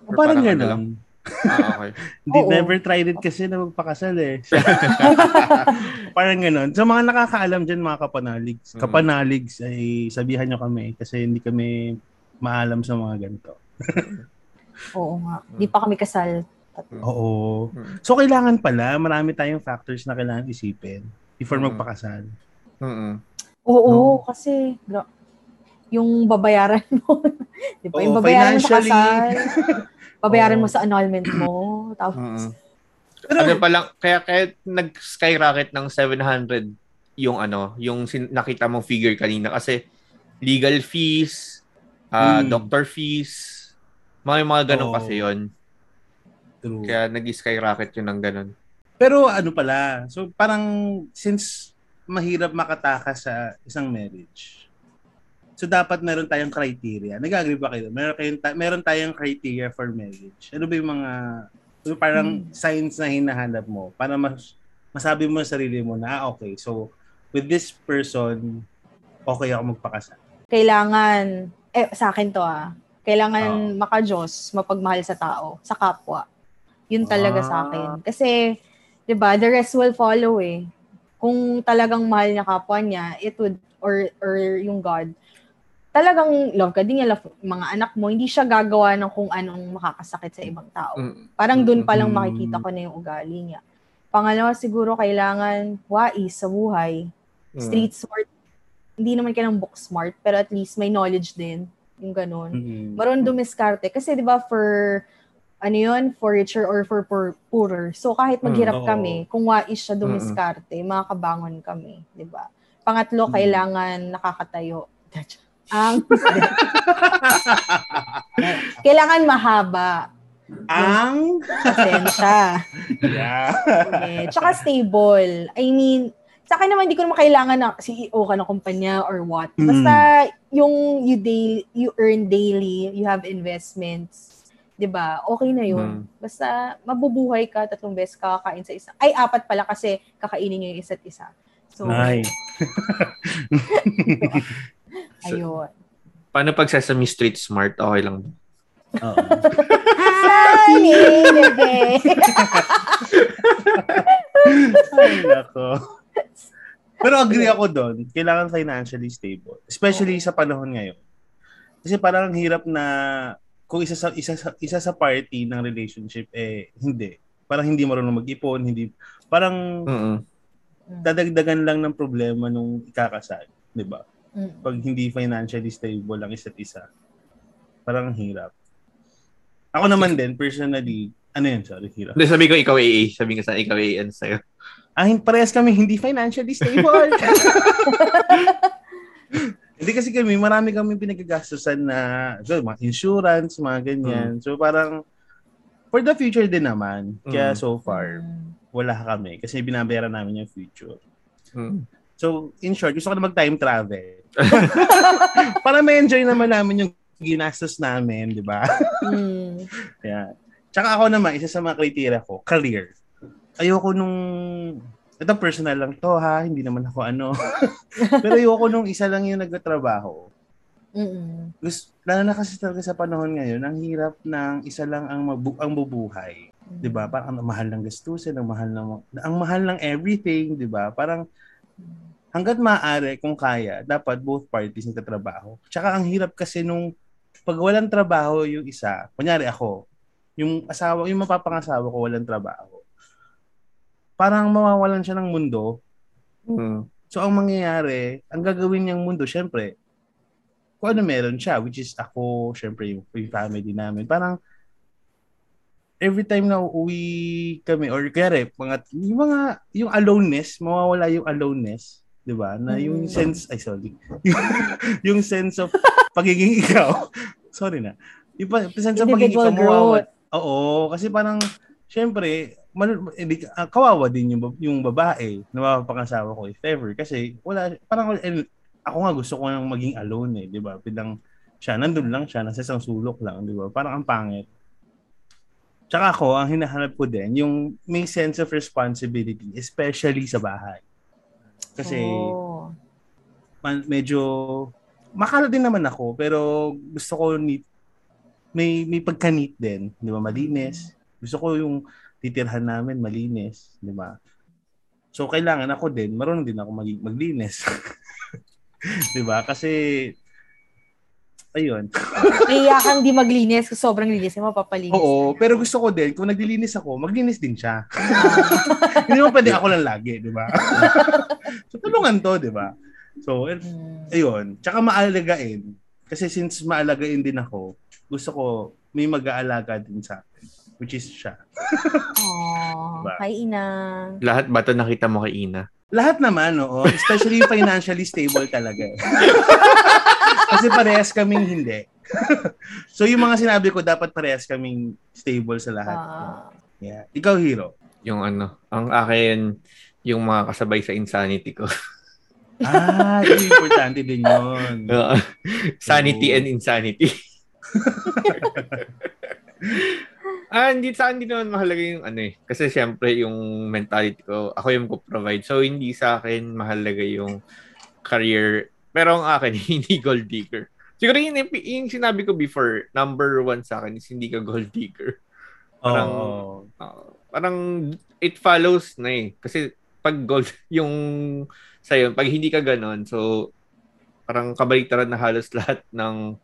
Or parang ano gano'n. lang? Ah, okay. Hindi, Oo. never tried it kasi na magpakasal eh. parang gano'n. So mga nakakaalam dyan mga kapanaligs. Mm. Kapanaligs ay sabihan nyo kami kasi hindi kami maalam sa mga ganito. Oo nga. Di pa kami kasal. Oo. Mm. So kailangan pala, marami tayong factors na kailangan isipin before Mm. magpakasal. Mm-mm. Oo, kasi gra- yung babayaran mo. di ba? Yung Oo, babayaran mo sa kasal. babayaran Oo. mo sa annulment mo. Tapos, Mm-mm. ano pa lang, kaya kaya nag-skyrocket ng 700 yung ano, yung sin- nakita mong figure kanina kasi legal fees, ah, Mm. doctor fees, mga mga ganun Oo. kasi yon True. Kaya nag-skyrocket yun ng ganun. Pero ano pala, so parang since mahirap makatakas sa isang marriage, so dapat meron tayong criteria. Nag-agree ba kayo? Meron, kayong ta- meron tayong criteria for marriage. Ano ba yung mga yung parang signs na hinahanap mo para mas masabi mo sa sarili mo na, ah, okay, so with this person, okay ako magpakasal. kailangan, eh, sa akin to ah, kailangan Oo. maka-Diyos, mapagmahal sa tao, sa kapwa. Yun talaga Ah. sa akin. Kasi, di ba, the rest will follow eh. Kung talagang mahal niya kapwa niya, it would, or, or yung God, talagang love ka din niya, love mga anak mo, hindi siya gagawa ng kung anong makakasakit sa ibang tao. Mm. Parang dun pa lang makikita ko na yung ugali niya. Pangalawa, siguro kailangan wais sa buhay. Mm. Street smart. Hindi naman kailangan book smart, pero at least may knowledge din. Yung ganun. Mm. Marunong dumiskarte. Kasi di ba for, ano yun, for richer or for poor, poorer. So kahit maghirap Mm, kami, kung wais siya dumiskarte, makakabangon kami. Di ba? Pangatlo, Mm. kailangan nakakatayo. Ang kailangan mahaba. Ang Pasensya. yeah. Eh, tsaka stable. I mean, sa akin naman, hindi ko naman kailangan na CEO ka ng kumpanya or what. Basta yung you daily, you earn daily, you have investments, 'di ba? Okay na 'yun. Basta mabubuhay ka tatlong beses kakain sa isa. Ay, apat pala kasi kakainin niyo yung isa't isa. So, Nice. ayun. Paano pag Sesame Street Smart? Okay lang. ba? Oo. Bebe. Ay, nako. Pero agree ako doon. Kailangan financially stable. Especially sa panahon ngayon. Kasi parang ang hirap na kung isa sa isa sa isa sa party ng relationship eh hindi. Parang hindi marunong mag-ipon, hindi parang Mm-mm. dadagdagan lang ng problema nung ikakasal, 'di ba? Pag hindi financially stable ang isa't isa. Parang ang hirap. Ako naman din personally, ano yun, sorry, hirap. Hindi, sabi ko ikaw AA. Sabi ko sa ikaw AA sa'yo. Ah, hin- parehas kami hindi financially stable. hindi kasi kami, marami kami pinagagastusan na so, mga insurance, mga ganyan. So parang for the future din naman. Kaya Mm. so far, wala kami kasi binabayaran namin yung future. Mm. So in short, gusto ko na mag-time travel. Para ma-enjoy naman namin yung ginastos namin, di ba? Mm. Kaya, tsaka ako naman, isa sa mga criteria ko, career. Ayoko nung, ito personal lang to ha, hindi naman ako ano. Pero ayoko nung isa lang yung nagtatrabaho. Mm. Gusto, lalo na kasi talaga sa panahon ngayon, ang hirap ng isa lang ang, mabu- ang bubuhay. 'Di ba? Parang ang mahal ng gastusin, ang mahal ng ang mahal ng everything, 'di ba? Parang hangga't maaari kung kaya, dapat both parties nagtatrabaho. Tsaka ang hirap kasi nung pag walang trabaho yung isa, kunyari ako, yung asawa, yung mapapangasawa ko walang trabaho. Parang mawawalan siya ng mundo. Mm. So ang mangyayari, ang gagawin niyang mundo, syempre, kung ano meron siya, which is ako, syempre yung, yung family namin. Parang every time na uuwi kami, or kaya mga, yung mga, yung aloneness, mawawala yung aloneness, di ba? Na yung Mm. sense, ay sorry, yung, yung sense of pagiging ikaw, sorry na, yung sense of pagiging ikaw, mawawala. Oo, kasi parang, syempre, mal, hindi, ah, kawawa din yung, yung babae na mapapangasawa ko if ever. Kasi, wala, parang, eh, ako nga gusto ko nang maging alone eh, di ba? Bilang siya, nandun lang siya, nasa isang sulok lang, di ba? Parang ang pangit. Tsaka ako, ang hinahanap ko din, yung may sense of responsibility, especially sa bahay. Kasi Oh. man, medyo makala din naman ako, pero gusto ko neat, may may pagka-neat din, di ba? Malinis. Gusto ko yung titirhan namin malinis, di ba? So kailangan ako din, marunong din ako mag- maglinis. di ba? Kasi ayun. Kaya kang di maglinis sobrang linis mo, papalinis. Oo, pero gusto ko din, kung naglilinis ako, maglinis din siya. Hindi mo pwede ako lang lagi, di ba? so, tulungan to, di ba? So, Hmm. ayun. Tsaka maalagain. Kasi since maalagain din ako, gusto ko may mag-aalaga din sa akin, which is siya. Oh, Diba? kay inang. Lahat ba ito nakita mo kay Ina? Lahat naman, oo. Especially yung financially stable talaga. eh. Kasi parehas kaming hindi. so yung mga sinabi ko, dapat parehas kaming stable sa lahat. Ah. Yeah. Ikaw, Hero. Yung ano, ang akin, yung mga kasabay sa insanity ko. Ah, yun, importante din yun. Sanity and insanity. Ah, hindi sa hindi naman mahalaga yung ano eh. Kasi syempre yung mentality ko, ako yung ko-provide. So hindi sa akin mahalaga yung career. Pero ang akin, hindi gold digger. Siguro yun yung, yung sinabi ko before, number one sa akin is hindi ka gold digger. Parang, Oo. Ah, parang it follows na eh. Kasi pag gold, yung sa'yo, pag hindi ka ganon, so parang kabaliktaran na halos lahat ng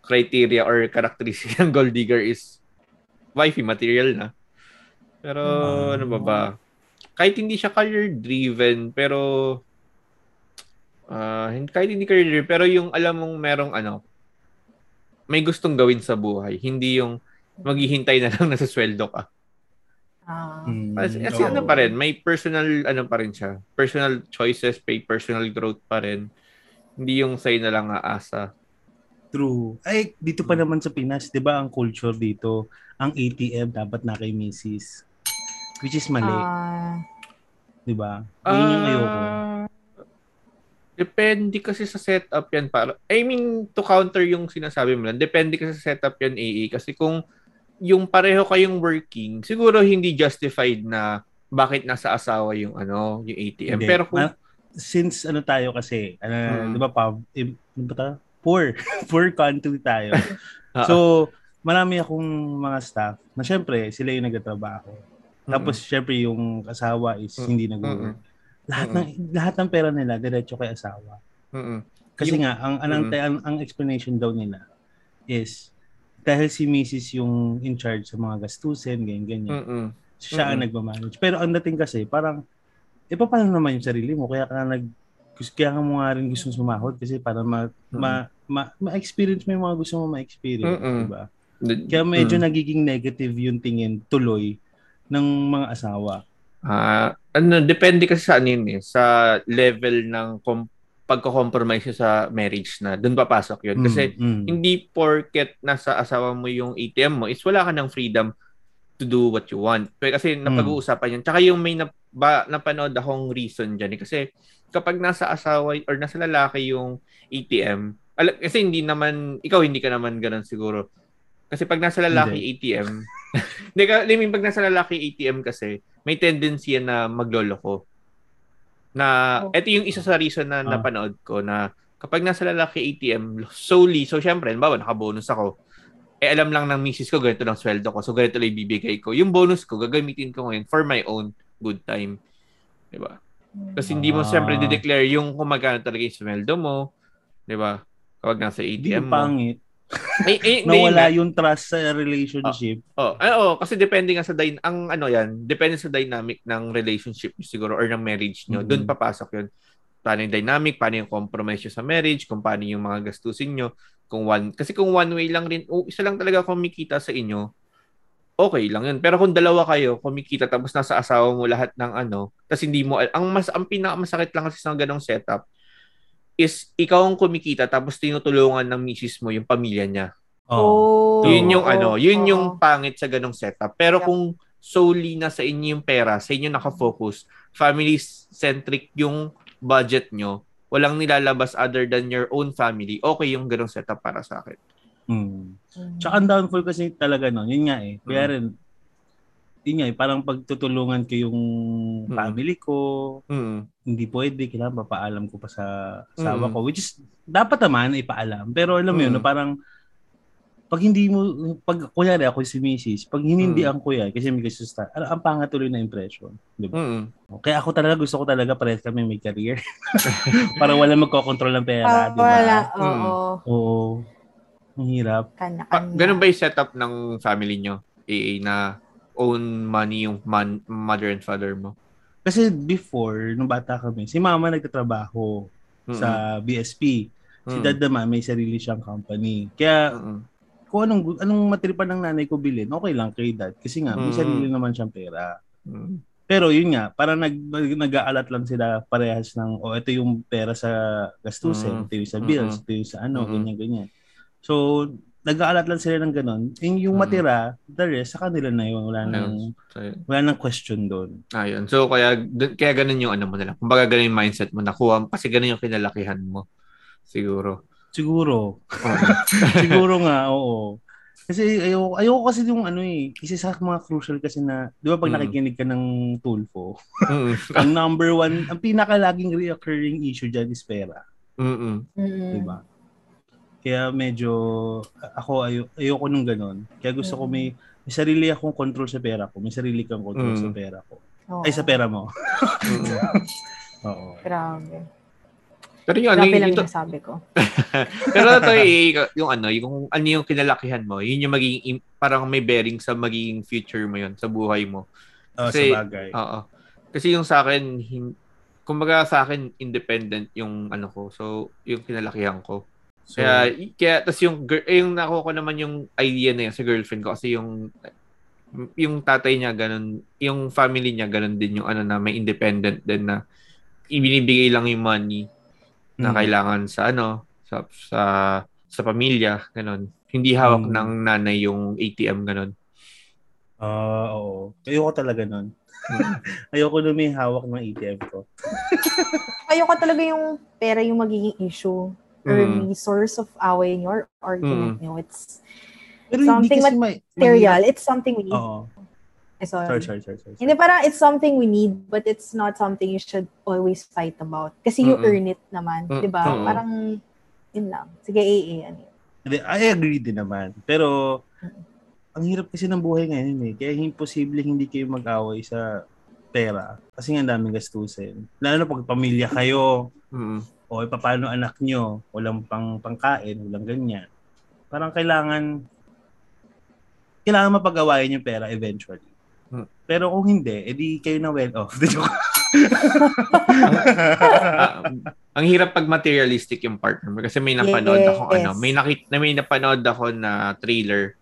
criteria or characteristic ng gold digger is wifey material na. Pero Ah. ano ba ba? Kahit hindi siya career driven, pero hindi kahit hindi career driven, pero yung alam mong merong ano, may gustong gawin sa buhay, hindi yung maghihintay na lang na sa sweldo ka. Ah. Mm, Kasi, kasi oo. ano pa rin, may personal ano pa rin siya. Personal choices, may personal growth pa rin. Hindi yung sa'yo na lang aasa. True. Ay, dito pa naman sa Pinas, 'di ba, ang culture dito, ang ATM dapat na kay Mrs. Which is mali, Ah. 'di ba? Yun yung ayoko. Ah, Depende kasi sa setup yan. Para, I mean, to counter yung sinasabi mo lang, depende kasi sa setup yan, AA. Kasi kung yung pareho kayong working, siguro hindi justified na bakit nasa asawa yung ano, yung ATM. Hindi. Pero kung Ma- since ano tayo kasi, ano, Mm. 'di ba, pa, eh, ano ba tayo? Poor. Poor country tayo. Ah, so, marami akong mga staff na syempre, sila yung nagtatrabaho. Tapos, syempre, yung asawa is Mm. hindi nag-work. Lahat ng lahat ng pera nila diretso kay asawa. Mm-mm. Kasi Yung- nga ang anong Mm. ang, ang explanation daw nila is dahil si Mrs. yung in charge sa mga gastusin, ganyan ganyan. Mm-mm. Siya ang Mm. nagmamanage. Pero ang dating kasi parang paano naman yung sarili mo kaya ka nag gusto kaya ka mo nga rin gustong sumahod kasi para ma, ma, ma, ma-experience mo yung mga gusto mo ma-experience, Mm-mm. diba? Kaya medyo Mm. nagiging negative yung tingin tuloy ng mga asawa. Ah, ano, depende kasi sa ano eh, sa level ng com- pagko-compromise sa marriage na doon papasok yun. Kasi Mm, mm. hindi porket nasa asawa mo yung ATM mo, is wala ka ng freedom to do what you want. Pero Kasi napag-uusapan yun. Tsaka yung may nap- ba, napanood akong reason dyan. eh. Kasi kapag nasa asawa or nasa lalaki yung ATM, kasi hindi naman, ikaw hindi ka naman ganun siguro. Kasi pag nasa lalaki ATM, hindi ka, I mean, pag nasa lalaki ATM kasi, may tendency yan na magloloko. Na, Oh. ito yung isa sa reason na Ah. napanood ko na kapag nasa lalaki ATM, solely, so syempre, bawa nakabonus ako, eh alam lang ng misis ko, ganito lang sweldo ko, so ganito lang ibibigay ko. Yung bonus ko, gagamitin ko ngayon for my own good time. Di ba? Kasi hindi mo Ah. syempre di-declare yung kung magkano talaga yung sweldo mo. Di ba? Kapag nasa ATM mo. pangit. Hindi yun Nawala nga. yung trust sa relationship. Oh, ay, oh, kasi depende nga sa dyn ang ano yan, depende sa dynamic ng relationship siguro or ng marriage niyo. Mhm. Doon papasok 'yun. Paano yung dynamic, paano yung compromise niyo sa marriage, kung paano yung mga gastusin niyo, kung one kasi kung one way lang rin, oh, isa lang talaga kumikita sa inyo, okay lang 'yun. Pero kung dalawa kayo kumikita tapos nasa asawa mo lahat ng ano, tapos hindi mo ang mas ang pinakamasakit lang kasi sa ganong setup is ikaw ang kumikita tapos tinutulungan ng misis mo yung pamilya niya. Oh. Oh. Yun yung Oo, ano, yun oo. yung pangit sa ganong setup. Pero Yep. kung solely na sa inyo yung pera, sa inyo nakafocus, family-centric yung budget nyo, walang nilalabas other than your own family, okay yung ganong setup para sa akin. Mm. Mm. Tsaka ang downfall kasi talaga nun, yun nga eh. Kaya Mm. rin, yun nga eh, parang pagtutulungan ko yung Mm. family ko, Mm. hindi pwede, kailangan papaalam ko pa sa asawa Mm. ko. Which is, dapat naman ipaalam. Pero alam mo yun, Mm. no, parang, pag hindi mo, pag kunyari ako si Mrs., pag hinindihan ko yan, kasi may sa, ang, ang pangat tuloy na impression. Di ba? Mm. Kaya ako talaga, gusto ko talaga parehas kami may career. para wala magkocontrol ng pera, Ah, di ba? wala. Mm. Oo. Oo. Ang hirap. Pa- ganun ba yung setup ng family nyo? AA na own money yung man- mother and father mo? Kasi before, nung bata kami, si mama nagtatrabaho Mm-mm. sa BSP. Si Mm. dad naman may sarili siyang company. Kaya Mm-mm. kung anong, anong matripan ng nanay ko bilhin, okay lang kay dad. Kasi nga, may Mm. sarili naman siyang pera. Mm. Pero yun nga, parang nag, nag-aalat lang sila parehas ng, oh, ito yung pera sa gastusin, Mm. ito yung sa bills, Mm-mm. ito yung sa ano, Mm-mm. ganyan-ganyan. So, nag-aalat lang sila ng ganun. Yung, yung Mm. matira, the rest, sa kanila na yun. Wala nang, So, yun. wala nang question doon. Ayun. So, kaya, dun- kaya ganun yung ano mo nila. Kumbaga, ganun yung mindset mo. Nakuha, kasi ganun yung kinalakihan mo. Siguro. Siguro. Siguro nga, oo. Kasi ayoko, ayoko kasi yung ano eh, isa sa mga crucial kasi na, di ba pag Mm. nakikinig ka ng Tulfo, Mm-mm. ang number one, ang pinakalaging reoccurring issue dyan is pera. Mm-mm. Mm-mm. Di ba? Kaya medyo, ako ayo, ayoko nung ganun. Kaya gusto ko may, may sarili akong control sa pera ko. May sarili kang control Mm. sa pera ko. Oo. Ay, sa pera mo. Mm-mm. Oo. Grabe. Pero yung ano, Grabe yung, lang ito, yung sabi ko. pero ito eh, yung ano, yung ano yung kinalakihan mo, yun yung magiging, parang may bearing sa magiging future mo yun, sa buhay mo. Kasi- sa bagay. Oo. Kasi yung sa akin, hin- kumbaga sa akin, independent yung ano ko. So, yung kinalakihan ko. So, Kaya, kaya tas yung, eh, yung nakuha ko naman yung idea na yun sa girlfriend ko kasi yung yung tatay niya ganun, yung family niya ganun din yung ano na may independent din na ibinibigay lang yung money na mm. kailangan sa ano sa sa sa pamilya ganun. Hindi hawak Mm. ng nanay yung ATM ganun. Ah, oo. Ayoko talaga nun. Mm. Ayoko na may hawak ng ATM ko. Ayoko talaga yung pera yung magiging issue or Mm. may source of away in your argument nyo. It's Pero Something hindi kasi may, material. It's something we need. Oo. Eh, sorry. Sorry, sorry, sorry, sorry. Hindi, parang it's something we need, but it's not something you should always fight about. Kasi you Mm-mm. earn it naman. Mm, Di ba? oo. Parang, yun lang. Sige, AA. Ano yun? I agree din naman. Pero, ang hirap kasi ng buhay ngayon eh. Kaya imposible hindi kayo mag-away sa pera. Kasi nga ang daming gastusin. Lalo na pag pamilya kayo, Mm. O eh, paano anak nyo, walang pang pangkain, walang ganyan. Parang kailangan, kailangan mapag-awayan yung pera eventually. Hmm. Pero kung hindi, edi kayo na well off. Ah, ang hirap pag materialistic yung partner mo kasi may napanood Yes. ako ano, may nakit na may napanood ako na trailer.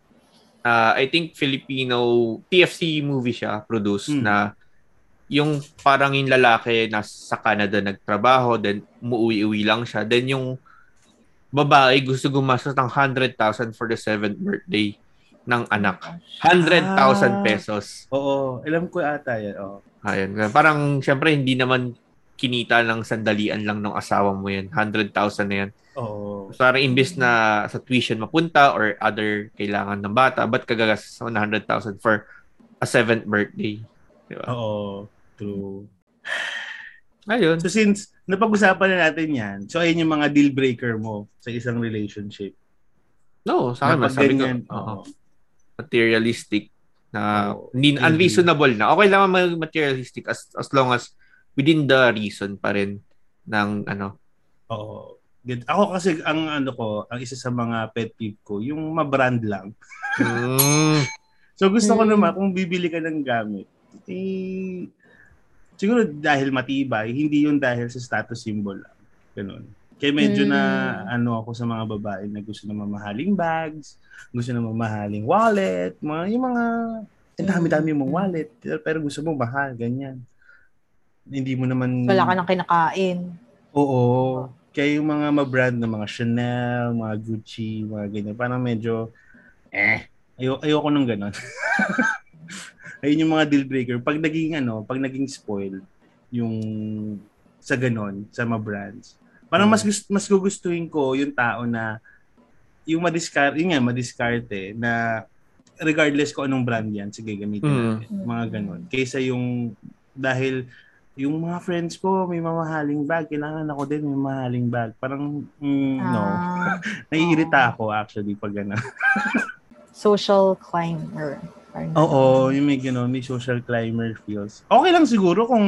Ah, I think Filipino TFC movie siya produce Mm. na yung parang yung lalaki na sa Canada nagtrabaho then umuwi-uwi lang siya then yung babae gusto gumastos ng 100,000 for the seventh birthday ng anak. 100,000 Ah. pesos. Oo, alam ko ata yan. Oo. Ayun. Parang, syempre, hindi naman kinita ng sandalian lang ng asawa mo yan. 100,000 na yan. Oo. So, parang imbis na sa tuition mapunta or other kailangan ng bata, ba't kagagas sa 100,000 for a seventh birthday? Di ba? Oo. True. Ayun. So since napag-usapan na natin yan, so ayun yung mga deal breaker mo sa isang relationship. No, sa akin, masabi ko, ganyan, oo. materialistic na Mhm. unreasonable na. Okay lang mag materialistic as, as long as within the reason pa rin ng ano. Oo. Good. Ako kasi ang ano ko, ang isa sa mga pet peeve ko, yung ma-brand lang. Mm, So gusto ko Mm. naman kung bibili ka ng gamit, eh siguro dahil matibay, hindi yun dahil sa status symbol lang. Ganun. Kaya medyo na Mm. ano ako sa mga babae na gusto ng mamahaling bags, gusto ng mamahaling wallet, mga yung mga ang dami-dami mong wallet, pero gusto mo mahal, ganyan. Hindi mo naman Wala ka nang kinakain. Oo. Kaya yung mga ma-brand na mga Chanel, mga Gucci, mga ganyan, parang medyo, eh, ayo ayoko nung ganon. Ayun yung mga deal breaker. Pag naging ano, pag naging spoiled, yung sa ganon, sa mga brands, Parang Mm. mas gusto, mas gugustuhin ko yung tao na yung madiscard, yun nga, madiskarte na regardless ko anong brand yan, sige gamitin Mm. natin. Mga ganun. Kaysa yung dahil yung mga friends ko may mamahaling bag, kailangan ako din may mamahaling bag. Parang mm, no. Ah, Naiirita ako actually pag gano'n. social climber. Parang- Oo, yung may gano'n, may social climber feels. Okay lang siguro kung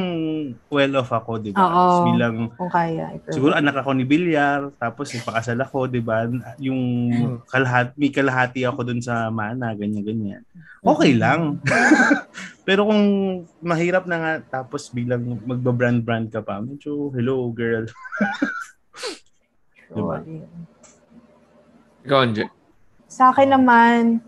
well off ako, di ba? Oo. Bilang Kung kaya. i-provide. Siguro anak ako ni Bilyar, tapos nagpakasal ako, 'di ba? Yung kalahat, may kalahati ako dun sa mana, ganyan ganyan. Okay lang. Pero kung mahirap na nga tapos bilang magba-brand-brand ka pa, medyo hello girl. diba? Sure. Ikaw. Sa akin naman,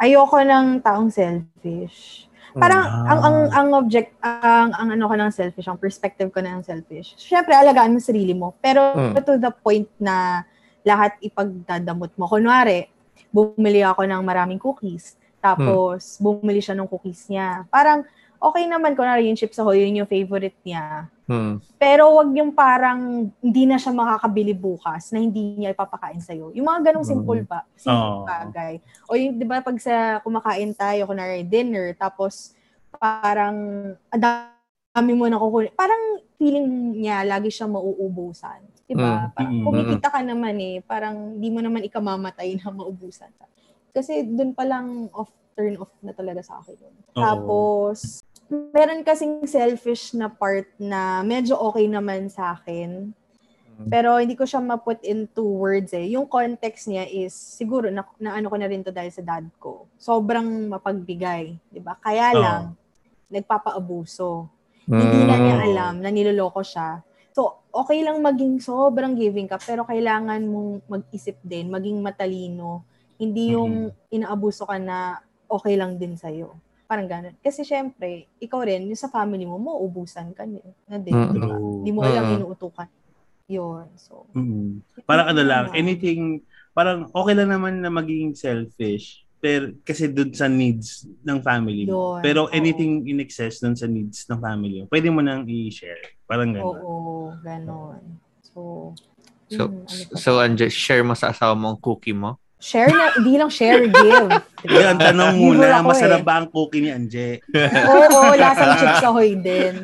ayoko ng taong selfish. Parang Ah. ang ang ang object ang ang ano ko ng selfish, ang perspective ko ng selfish. Syempre alagaan mo sarili mo, pero Mm. to the point na lahat ipagdadamot mo. Kunwari, bumili ako ng maraming cookies, tapos bumili siya ng cookies niya. Parang okay naman kunwari yung chips ahoy, yun yung favorite niya. Hmm. Pero wag yung parang hindi na siya makakabili bukas na hindi niya ipapakain sa'yo. Yung mga ganong simple pa. Simple bagay. O yung, di ba, pag sa kumakain tayo, kunwari dinner, tapos parang ang dami mo na kukunin. Parang feeling niya, lagi siya mauubusan. Di ba? Mm. Parang kumikita ka naman eh. Parang di mo naman ikamamatay na maubusan ka. Kasi dun pa lang off, turn off na talaga sa akin. yun. Oo. Tapos, meron kasing selfish na part na medyo okay naman sa akin. Pero hindi ko siya ma-put into words eh. Yung context niya is, siguro, na, na ano ko na rin to dahil sa dad ko. Sobrang mapagbigay. di ba Kaya lang, nagpapaabuso. Hindi na niya alam na niloloko siya. So, okay lang maging sobrang giving ka, pero kailangan mong mag-isip din, maging matalino. Hindi yung inaabuso ka na okay lang din sa'yo. Parang ganun. Kasi syempre, ikaw rin, yung sa family mo, mauubusan ka din. Na din, Mm. di ba? Hindi mo alam Mm. inuutukan. Yun. So, Mm. Parang ano lang, anything, parang okay lang naman na maging selfish. Pero kasi dun sa needs ng family mo. Yun, Pero anything in excess dun sa needs ng family mo, pwede mo nang i-share. Parang gano'n. Oo, ganon. So, So, yun, ano so? Anje, share mo sa asawa mo ang cookie mo? Share na, hindi lang share, give. Kaya ang tanong muna, ako masarap eh. ba ang cookie ni Anje? Oo, oo, lasang chips ahoy din.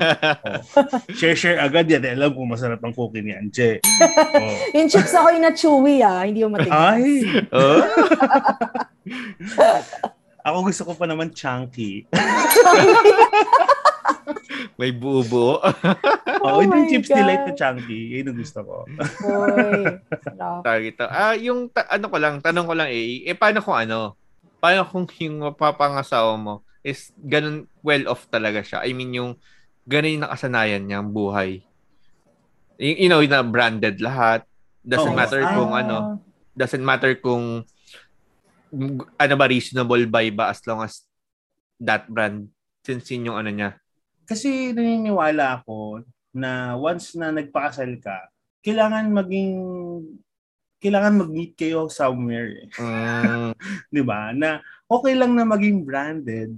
Share-share agad yan. Alam ko masarap ang cookie ni Anje. Oh. Yung chips ahoy na chewy ah, hindi yung matigas. Ay! oh? Ako gusto ko pa naman chunky. May buo-buo. Oo, Oh yung my chips God. delight na chunky. Yun ang gusto ko. Boy. Tawag ito. Ah, yung ta- ano ko lang, tanong ko lang eh, eh paano kung ano? Paano kung yung mapapangasawa mo is ganun well off talaga siya? I mean yung ganun yung nakasanayan niya ang buhay. Y- You know, na branded lahat. Doesn't Oo. matter kung Ah. ano, doesn't matter kung ano ba reasonable buy ba as long as that brand since yun yung ano niya. Kasi naniniwala ako na once na nagpakasal ka, kailangan maging kailangan mag-meet kayo somewhere eh. Mm, 'Di ba? Na okay lang na maging branded,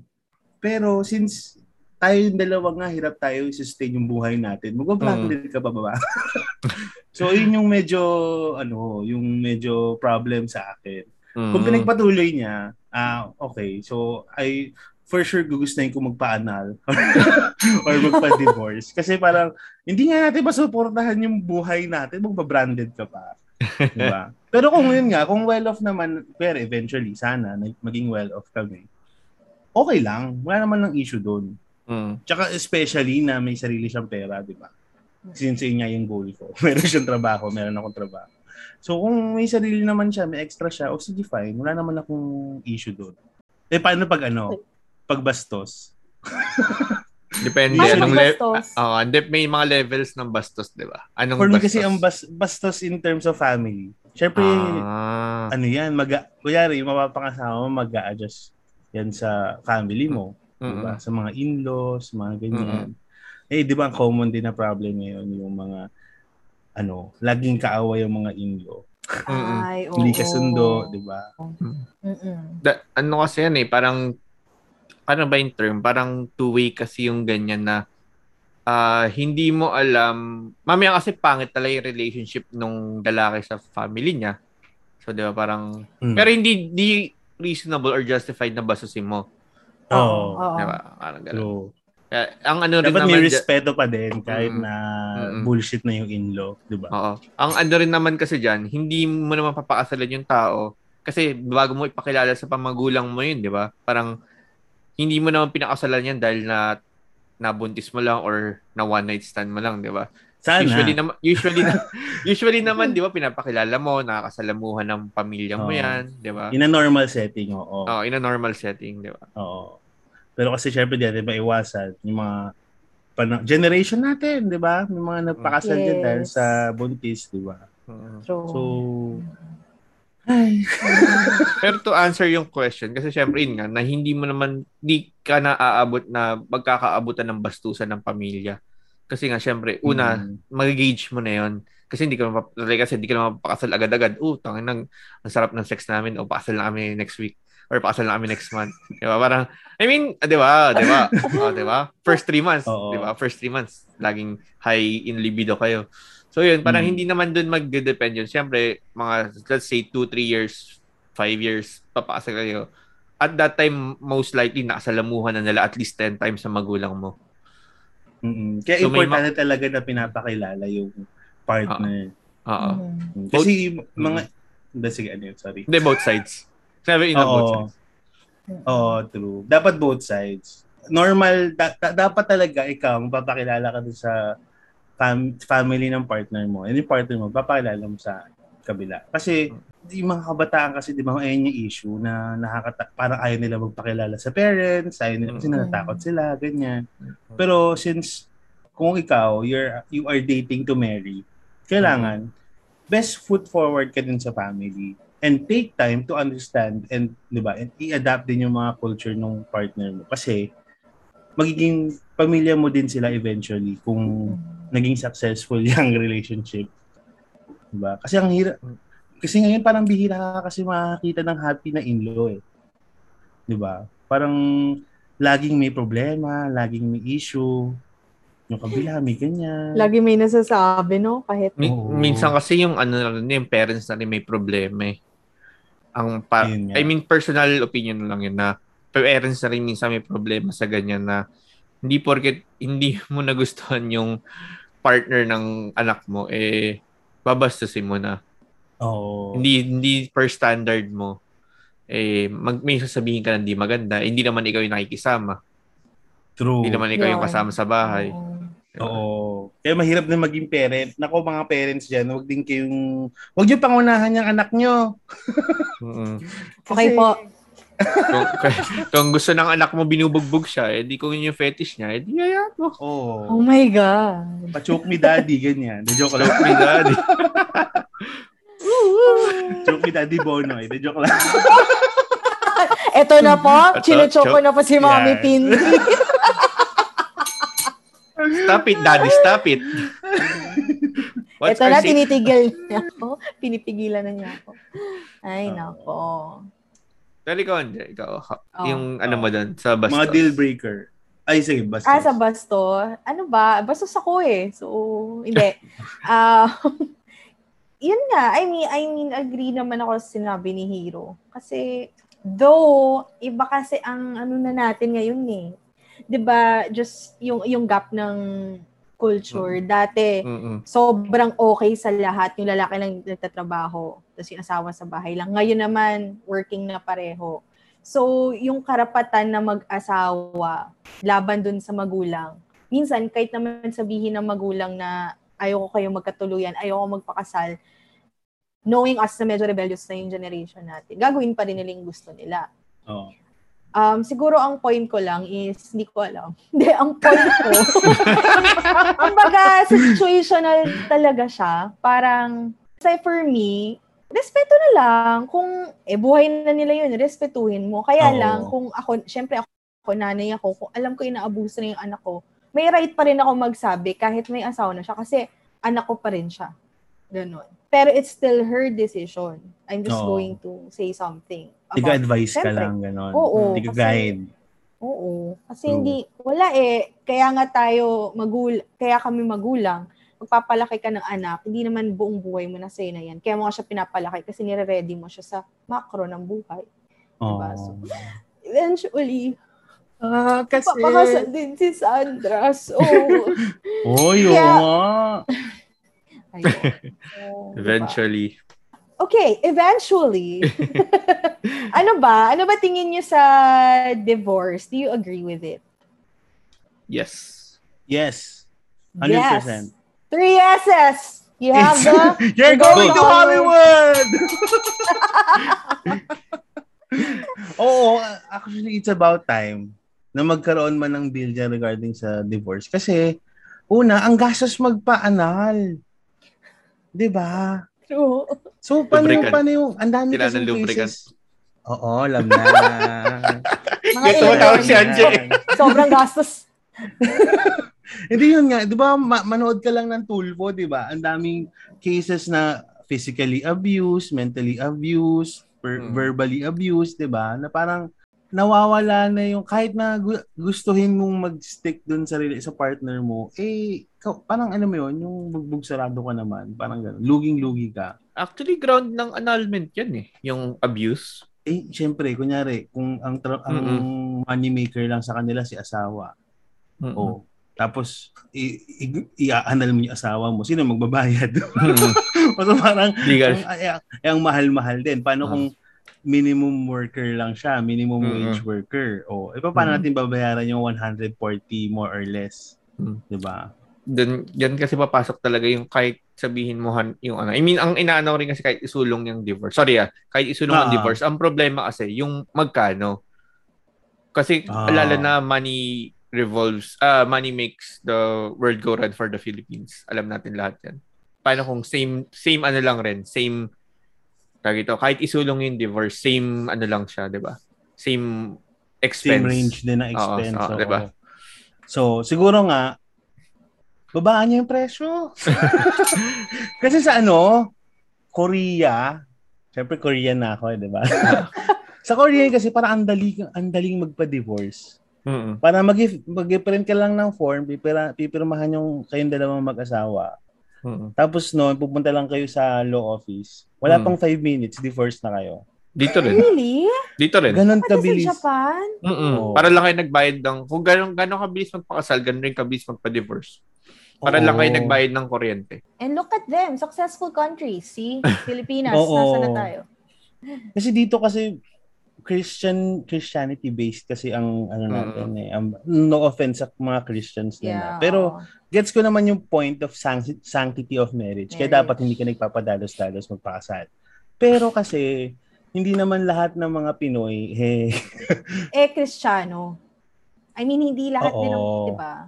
pero since tayo yung dalawa nga, hirap tayo i-sustain yung buhay natin. Mag-branded ka pa ba ba? so, yun yung medyo, ano, yung medyo problem sa akin. mm, Kung pinagpatuloy niya, ah, okay. So, I for sure gugustuhin ko magpa-anal or magpa-divorce. Kasi parang, hindi nga natin masuportahan yung buhay natin, magpa-branded ka pa. Diba? Pero kung yun nga, kung well-off naman, pero eventually, sana, maging well-off kami, okay lang. Wala naman ng issue doon. mm, Tsaka especially na may sarili siyang pera, di ba? Since yun nga yung goal ko. Meron siyang trabaho, meron akong trabaho. So kung may sarili naman siya, may extra siya, o sige fine, wala naman akong issue doon. Eh paano pag ano? Pag bastos? Depende. Paano Anong pag le- bastos? Ah, hindi, may mga levels ng bastos, di ba? Anong For bastos? kasi ang bas- bastos in terms of family. Siyempre, Ah, ano yan, mag kuyari, yung mapapangasawa mo, mag-a-adjust yan sa family mo. mm, Diba? Sa mga in-laws, mga ganyan. Eh, di ba, common din na problem ngayon yung mga, ano, laging kaaway yung mga in-law. Mm-mm. Ay, oo. Hindi kasundo, di ba? Mm-mm. da- ano kasi yan eh, parang, ano ba yung term? Parang two-way kasi yung ganyan na, ah hindi mo alam, mamaya kasi pangit talaga yung relationship nung lalaki sa family niya. So, di ba, parang, Mm. pero hindi, di reasonable or justified na basusin mo. Oo. Oo. Di ba? Parang ganun. True. Kaya, ang ano rin Dapat naman, may respeto pa din kahit Mm. na Mm-mm. bullshit na yung in-law, di ba? Oo. Ang ano rin naman kasi dyan, hindi mo naman papakasalan yung tao kasi bago mo ipakilala sa pamagulang mo yun, di ba? Parang hindi mo naman pinakasalan yan dahil na nabuntis mo lang or na one night stand mo lang, di ba? Sana. Usually naman usually na, usually naman 'di ba pinapakilala mo, nakakasalamuhan ng pamilya mo Oo. 'yan, 'di ba? In a normal setting, oo. Oh, in a normal setting, 'di ba? Oo. Pero kasi syempre di natin maiwasan yung mga pana- generation natin, di ba? May mga nagpakasal Yes. dahil sa buntis, di ba? Oo. True. So, ay, Pero to answer yung question, kasi syempre yun nga, na hindi mo naman, di ka na aabot na magkakaabutan ng bastusan ng pamilya. Kasi nga, syempre, una, mm, mag-gauge mo na yon Kasi hindi ka mapap- kasi hindi ka naman mapakasal agad-agad. Oh, tangin nang ang sarap ng sex namin. O, pakasal na kami next week. Or pakasal na kami next month. Di ba? Parang, I mean, ah, di ba? Di ba? Oh, di ba? First three months. Di ba? First three months. Laging high in libido kayo. So, yun. Parang Mm. hindi naman dun mag-depend yun. Siyempre, mga, let's say, two, three years, five years, papakasal kayo. At that time, most likely, nakasalamuhan na nila at least 10 times sa magulang mo. mm, Kaya So, importante talaga na pinapakilala yung partner. Oo. Mhm. Kasi yung mga, hindi, sige, ano yun, sorry. Hindi, both sides. Sabi in both sides. Oo, true. Dapat both sides. Normal, da- da- dapat talaga ikaw, magpapakilala ka sa fam- family ng partner mo. And yung partner mo, papakilala mo sa kabila. Kasi, yung mga kabataan kasi, di ba, ayun yung issue na nakakata- parang ayaw nila magpakilala sa parents, ayaw nila kasi Mm. natatakot sila, ganyan. Pero since kung ikaw, you're, you are dating to marry, kailangan, best foot forward ka din sa family and take time to understand and, di ba, and i-adapt din yung mga culture ng partner mo. Kasi, magiging pamilya mo din sila eventually kung naging successful yung relationship. Di ba? Kasi ang hirap, kasi ngayon parang bihira ka kasi makakita ng happy na in-law eh. Di ba? Parang laging may problema, laging may issue. Yung kabila, may ganyan. Lagi may nasasabi, no? Kahit Mi- Oo. Minsan kasi yung ano yung parents na rin may problema eh. Ang pa-. I mean, personal opinion lang yun na parents na rin minsan may problema sa ganyan na hindi porket hindi mo nagustuhan yung partner ng anak mo, eh, babastusin mo na. Oo. Hindi, hindi per standard mo, eh, mag, may sasabihin ka na hindi maganda, eh, hindi naman ikaw yung nakikisama. True. Hindi naman ikaw yung Yeah. kasama sa bahay. Oo. Diba? Oo. Kaya mahirap na maging parent. Nako mga parents dyan, huwag din kayong, huwag niyo pangunahan yung anak niyo. Okay Kasi- po. Kung, kung gusto ng anak mo binubugbog siya, eh, di kung yun yung fetish niya, eh, di hayaan mo. Oo. Oh my God. Pa-choke me daddy, ganyan. The joke lang. Joke me, daddy. Choke me daddy Bonoy. The joke lang. Eto na po, Ito, chinuchoko choke. na po si Mami Yan. Pinky. Stop it, daddy, stop it. What's Ito na, safe- tinitigil niya ako. Pinipigilan na niya ako. Ay, Oo. nako. Pero ikaw, Andre, ikaw, Oh. yung ano mo doon, sa bastos. Mga deal breaker. Ay, sige, basta. Ah, sa basto. Ano ba? Bastos ako eh. So, hindi. Ah, yun nga. I mean, I mean, agree naman ako sa sinabi ni Hero. Kasi, though, iba kasi ang ano na natin ngayon eh. 'Di ba just yung, yung gap ng culture. Dati, Mm-mm. sobrang okay sa lahat. Yung lalaki lang nagtatrabaho. Tapos yung asawa sa bahay lang. Ngayon naman, working na pareho. So, yung karapatan na mag-asawa, laban dun sa magulang. Minsan, kahit naman sabihin ng magulang na ayoko kayo magkatuluyan, ayoko magpakasal, knowing us na medyo rebellious na yung generation natin, gagawin pa rin nila yung gusto nila. Oo. Um, siguro ang point ko lang is, hindi ko alam. Hindi, ang point ko, kumbaga, situational talaga siya. Parang, say for me, respeto na lang. Kung, eh, buhay na nila yun, respetuhin mo. Kaya Oo. lang, kung ako, syempre ako, ako, nanay ako, kung alam ko inaabuso na yung anak ko, may right pa rin ako magsabi kahit may asawa na siya kasi anak ko pa rin siya. Ganon. Pero it's still her decision. I'm just Oo. going to say something. about Tiga-advise ka lang, gano'n. Oo, Tiga kasi- guide. Oo. Kasi True. hindi, wala eh. Kaya nga tayo magul, kaya kami magulang, magpapalaki ka ng anak, hindi naman buong buhay mo na sa'yo na yan. Kaya mo nga siya pinapalaki kasi nire-ready mo siya sa macro ng buhay. Diba? So, eventually, Ah, kasi... papakasal din si Sandra. So, Oy, oo Yeah. nga. So, diba? Eventually. Okay, eventually. ano ba? Ano ba tingin niyo sa divorce? Do you agree with it? Yes. Yes. 100%. Yes. Three S's. You have It's- the You're Go going to Hollywood! Hollywood! Oo, actually, it's about time na magkaroon man ng bill dyan regarding sa divorce. Kasi, una, ang gastos magpa-anal. 'Di ba? True. So, paano, Lubricant. paano yung, ang dami ng lubricant. cases. Oo, alam na. Mga Ito, tawag si. Anje. Sobrang gastos. Hindi yun nga, 'di ba? Ma- manood ka lang ng Tulfo, 'di ba? Ang daming cases na physically abused, mentally abused, per- Hmm. verbally abused, 'di ba? Na parang nawawala na yung kahit na gu- gustuhin mong mag-stick dun sa sa partner mo, eh parang ano mo yun, yung bugbog sarado ka naman, parang gano'n. Luging-lugi ka. Actually, ground ng annulment yan eh. Yung abuse. Eh, syempre, kunyari, kung ang, tra- ang money maker lang sa kanila si asawa, Mm-mm. oh, tapos i- i- i-aanal mo yung asawa mo, sino magbabayad? Mm-mm. so parang ang, ay, ang mahal-mahal din. Paano Ah. kung minimum worker lang siya, minimum Mm-mm. wage worker? O, eh, paano Mm. natin babayaran yung 140 more or less? Mm. 'Di ba? Dun, yan kasi papasok talaga yung kahit sabihin mo han- yung ano. I mean, ang inaano rin kasi kahit isulong yung divorce. Sorry ah, kahit isulong ang Ah. divorce, ang problema kasi yung magkano. Kasi Ah. lalo na money revolves, ah money makes the world go round for the Philippines. Alam natin lahat yan. Paano kung same same ano lang rin, same tawag ito, kahit isulong yung divorce, same ano lang siya, 'di ba? Same expense. Same range din Oo, expense. oo, oo. 'di ba? So, siguro nga, babaan niya yung presyo. Kasi sa ano, Korea, syempre Korean na ako, eh, di ba? sa Korean kasi parang ang dali, ang daling magpa-divorce. Mm-mm. Para mag mag-print ka lang ng form, pipira, pipirmahan yung kayong dalawang mag-asawa. Mm-mm. Tapos noon, pupunta lang kayo sa law office. Wala Mm. pang 5 minutes, divorce na kayo. Dito rin. Really? Dito rin. Ganon Pati sa kabilis. Japan? Mm-mm. Oo. Para lang kayo nagbayad ng, kung gano'ng gano'ng kabilis magpakasal, gano'n rin kabilis magpa-divorce. Para lang kayo Oo. nagbayad ng kuryente. And look at them, successful countries. See? Pilipinas, Oo. nasa na tayo? Kasi dito kasi Christian Christianity based kasi ang ano natin eh. Ang- no offense sa mga Christians ah. Yeah. Pero gets ko naman yung point of sanct- sanctity of marriage. Kaya Marriage. dapat hindi ka nagpapadalos-dalos magpakasal. Pero kasi hindi naman lahat ng mga Pinoy eh eh, Kristiyano. I mean, hindi lahat din ng, Oo. di ba?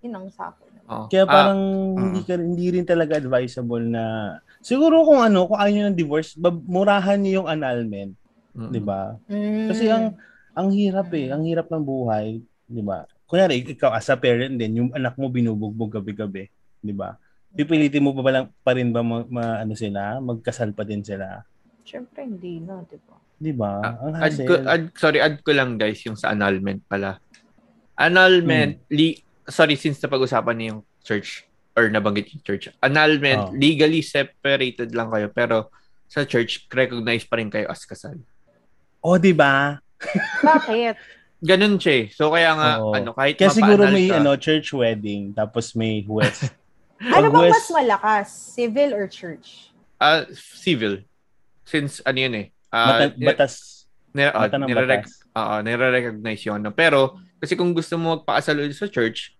Yun ang sa akin. Oh. kaya parang mm. hindi ka hindi rin talaga advisable na siguro kung ano kung ayaw niyo ng divorce murahan niyo yung annulment. 'di ba? Mm. Kasi ang ang hirap eh, ang hirap ng buhay, 'di ba? Kunyari ikaw as a parent din, yung anak mo binubugbog gabi-gabi, 'di ba? Pipilitin mo pa ba lang pa rin ba ma, ma- ano sila, magkasal pa din sila, Siyempre, hindi na, di ba? 'di ba? Ah, ang Add hassle. ko, add, sorry, add ko lang guys yung sa annulment pala. Annulment, Hmm. li- sorry, since napag-usapan niyo yung church or nabanggit yung church. Annulment, Oh. legally separated lang kayo pero sa church, recognize pa rin kayo as kasal. oh, 'di ba? Bakit? Ganun siya eh. So kaya nga, Oo. ano, kahit Kaya siguro may ka, ano church wedding tapos may huwes. ano bang West- mas malakas? Civil or church? ah, civil. Since ano yun eh. Mata- ah, ni- batas, ni- ah, mata ng nire-rec- batas. Oo, nire-recognize yun. No? Pero, kasi kung gusto mo magpakasal ulit sa church,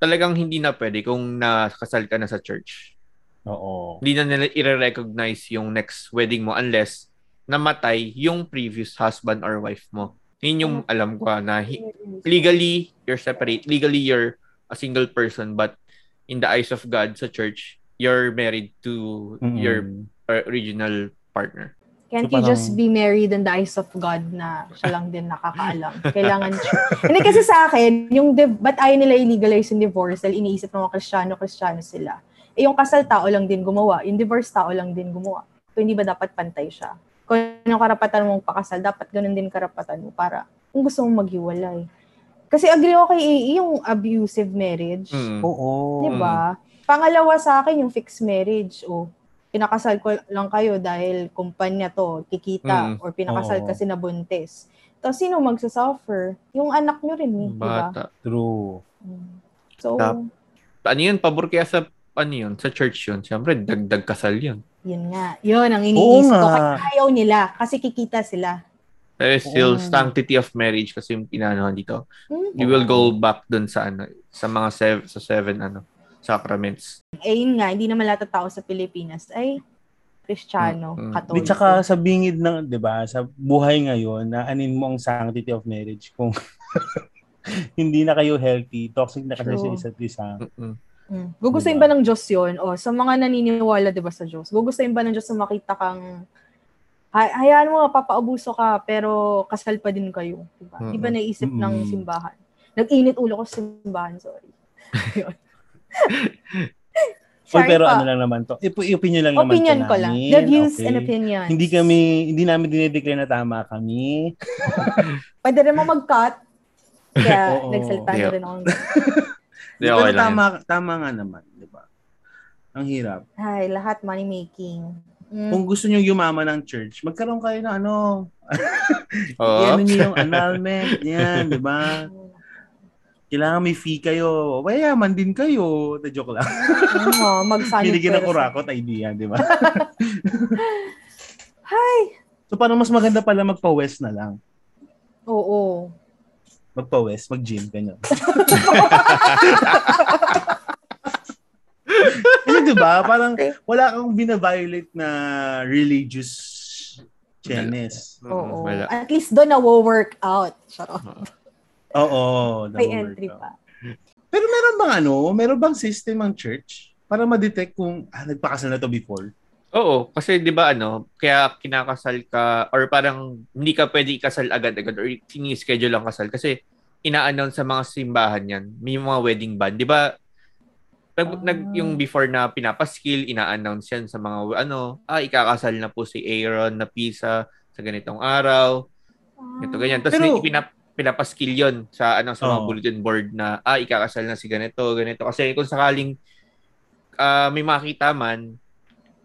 talagang hindi na pwede kung nakasal ka na sa church. Oo. Hindi na nila i-recognize yung next wedding mo unless namatay yung previous husband or wife mo. Yun yung alam ko na hi- legally, you're separate. Legally, you're a single person but in the eyes of God sa church, you're married to Mm-mm. your original partner. Can't So, you just parang- be married in the eyes of God na siya lang din nakakaalam? Kailangan Hindi kasi sa akin, yung div- ba't ayaw nila i-legalize yung divorce dahil iniisip ng mga kristyano, kristyano sila. Eh yung kasal tao lang din gumawa, yung divorce tao lang din gumawa. So hindi ba dapat pantay siya? Kung yung karapatan mong pakasal, dapat ganun din karapatan mo para kung gusto mong maghiwalay. Kasi agree ako kay AE yung abusive marriage. Mm. Oo. Di ba? Pangalawa sa akin yung fixed marriage. O, pinakasal ko lang kayo dahil kumpanya to, kikita, Mm. or pinakasal Oo. kasi nabuntis. Tapos sino magsasuffer? Yung anak nyo rin eh, di ba? Bata. True. Mm. So, Tap- Ano yun? Pabor kaya sa, ano yun? Sa church yun. Siyempre, dagdag kasal yun. yun nga. Yun ang Oo iniisip ko. Kaya ayaw nila kasi kikita sila. Pero still, Oo. sanctity of marriage kasi yung pinanohan dito. Hmm? You will go back dun sa ano, sa mga seven, sa seven ano, sacraments. Eh yun nga, hindi naman lahat ng tao sa Pilipinas ay Kristiyano, Mm, mm. Katoliko. Di tsaka sa bingid ng, 'di ba, sa buhay ngayon, na anin mo ang sanctity of marriage kung hindi na kayo healthy, toxic na kasi sa True. isa't isa. Mm-mm. Mm. Gugustuhin Diba? ba ng Diyos yun? O, sa mga naniniwala, di ba, sa Diyos? Gugustuhin ba ng Diyos na makita kang hay- hayaan mo, papaabuso ka, pero kasal pa din kayo. Diba? Mm-mm. Di ba naisip ng Mm-mm. simbahan? Nag-init ulo ko sa simbahan, sorry. Uy, Sorry pero pa. ano lang naman to. Ipo, opinion lang naman Opinion to ko lang. The views Okay. and opinions. Hindi kami, hindi namin dinedeclare na tama kami. Pwede rin mo mag-cut. Kaya Oo. nagsalita na Yeah. rin ako. Hindi, Pero okay lang tama, tama nga naman, di ba? Ang hirap. Ay, lahat money making. Mm. Kung gusto niyo yumaman ng church, magkaroon kayo ng ano, yan. Oo. yan niyo yung annulment, yan, di ba? Kailangan may fee kayo. Mayaman din kayo. Na joke lang. Oo, mag-sunny Binigyan ng first. kurakot idea, di ba? Hi! So, parang mas maganda pala magpa-west na lang. Oo. Magpa-west, mag-gym, ganyan. Kasi di ba, parang wala kang binaviolate na religious chenes. Oo. Wala. At least doon na-work out. Charot. Oo. May entry pa. Pero meron bang ano, meron bang system ang church para ma-detect kung ah, nagpakasal na to before? Oo, kasi 'di ba ano, kaya kinakasal ka or parang hindi ka pwede ikasal agad-agad or sini-schedule ang kasal kasi ina-announce sa mga simbahan 'yan. May mga wedding ban, 'di ba? Nag, Ah. nag yung before na pinapaskil, ina-announce 'yan sa mga ano, ah ikakasal na po si Aaron na Pisa sa ganitong araw. Ito ganyan. Tapos Pero- may pinap pinapaskil 'yon sa ano sa mga Oo. bulletin board na ah ikakasal na si ganito, ganito kasi kung sakaling ah, may makita man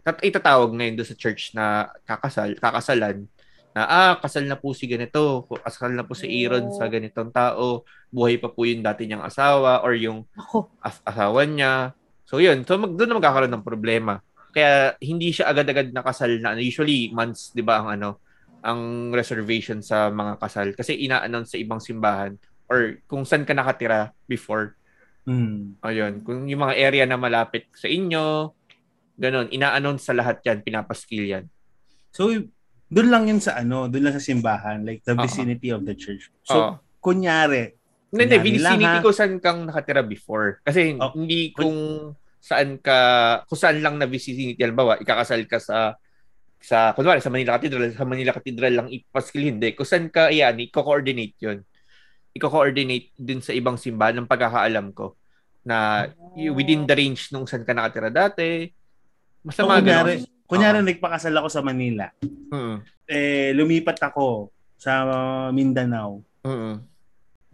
tat itatawag ngayon doon sa church na kakasal, kakasalan na ah kasal na po si ganito, kasal na po si Aaron sa ganitong tao, buhay pa po yung dati niyang asawa or yung Ako. as- asawa niya. So yun, so mag, doon na magkakaroon ng problema. Kaya hindi siya agad-agad nakasal na usually months, 'di ba, ang ano, ang reservation sa mga kasal kasi ina-announce sa ibang simbahan or kung saan ka nakatira before. Hmm. Ayun, kung yung mga area na malapit sa inyo, ganun, ina-announce sa lahat 'yan, pinapaskil 'yan. So, doon lang yun sa ano, doon lang sa simbahan, like the Oo. vicinity of the church. So, Oo. kunyari, Hindi, hindi, vicinity ko saan kang nakatira before. Kasi Oh. hindi kung saan ka, kung saan lang na vicinity, halimbawa, ikakasal ka sa sa kunwari sa Manila Cathedral, sa Manila Cathedral lang ipaskil hindi. Kung saan ka iyan, i-coordinate 'yon. I-coordinate din sa ibang simbahan ng pagkakaalam ko na y- within the range nung saan ka nakatira dati. So, mga kunyari, ganun. kunyari nagpakasal ako sa Manila. Mm. Eh, lumipat ako sa Mindanao. Mm.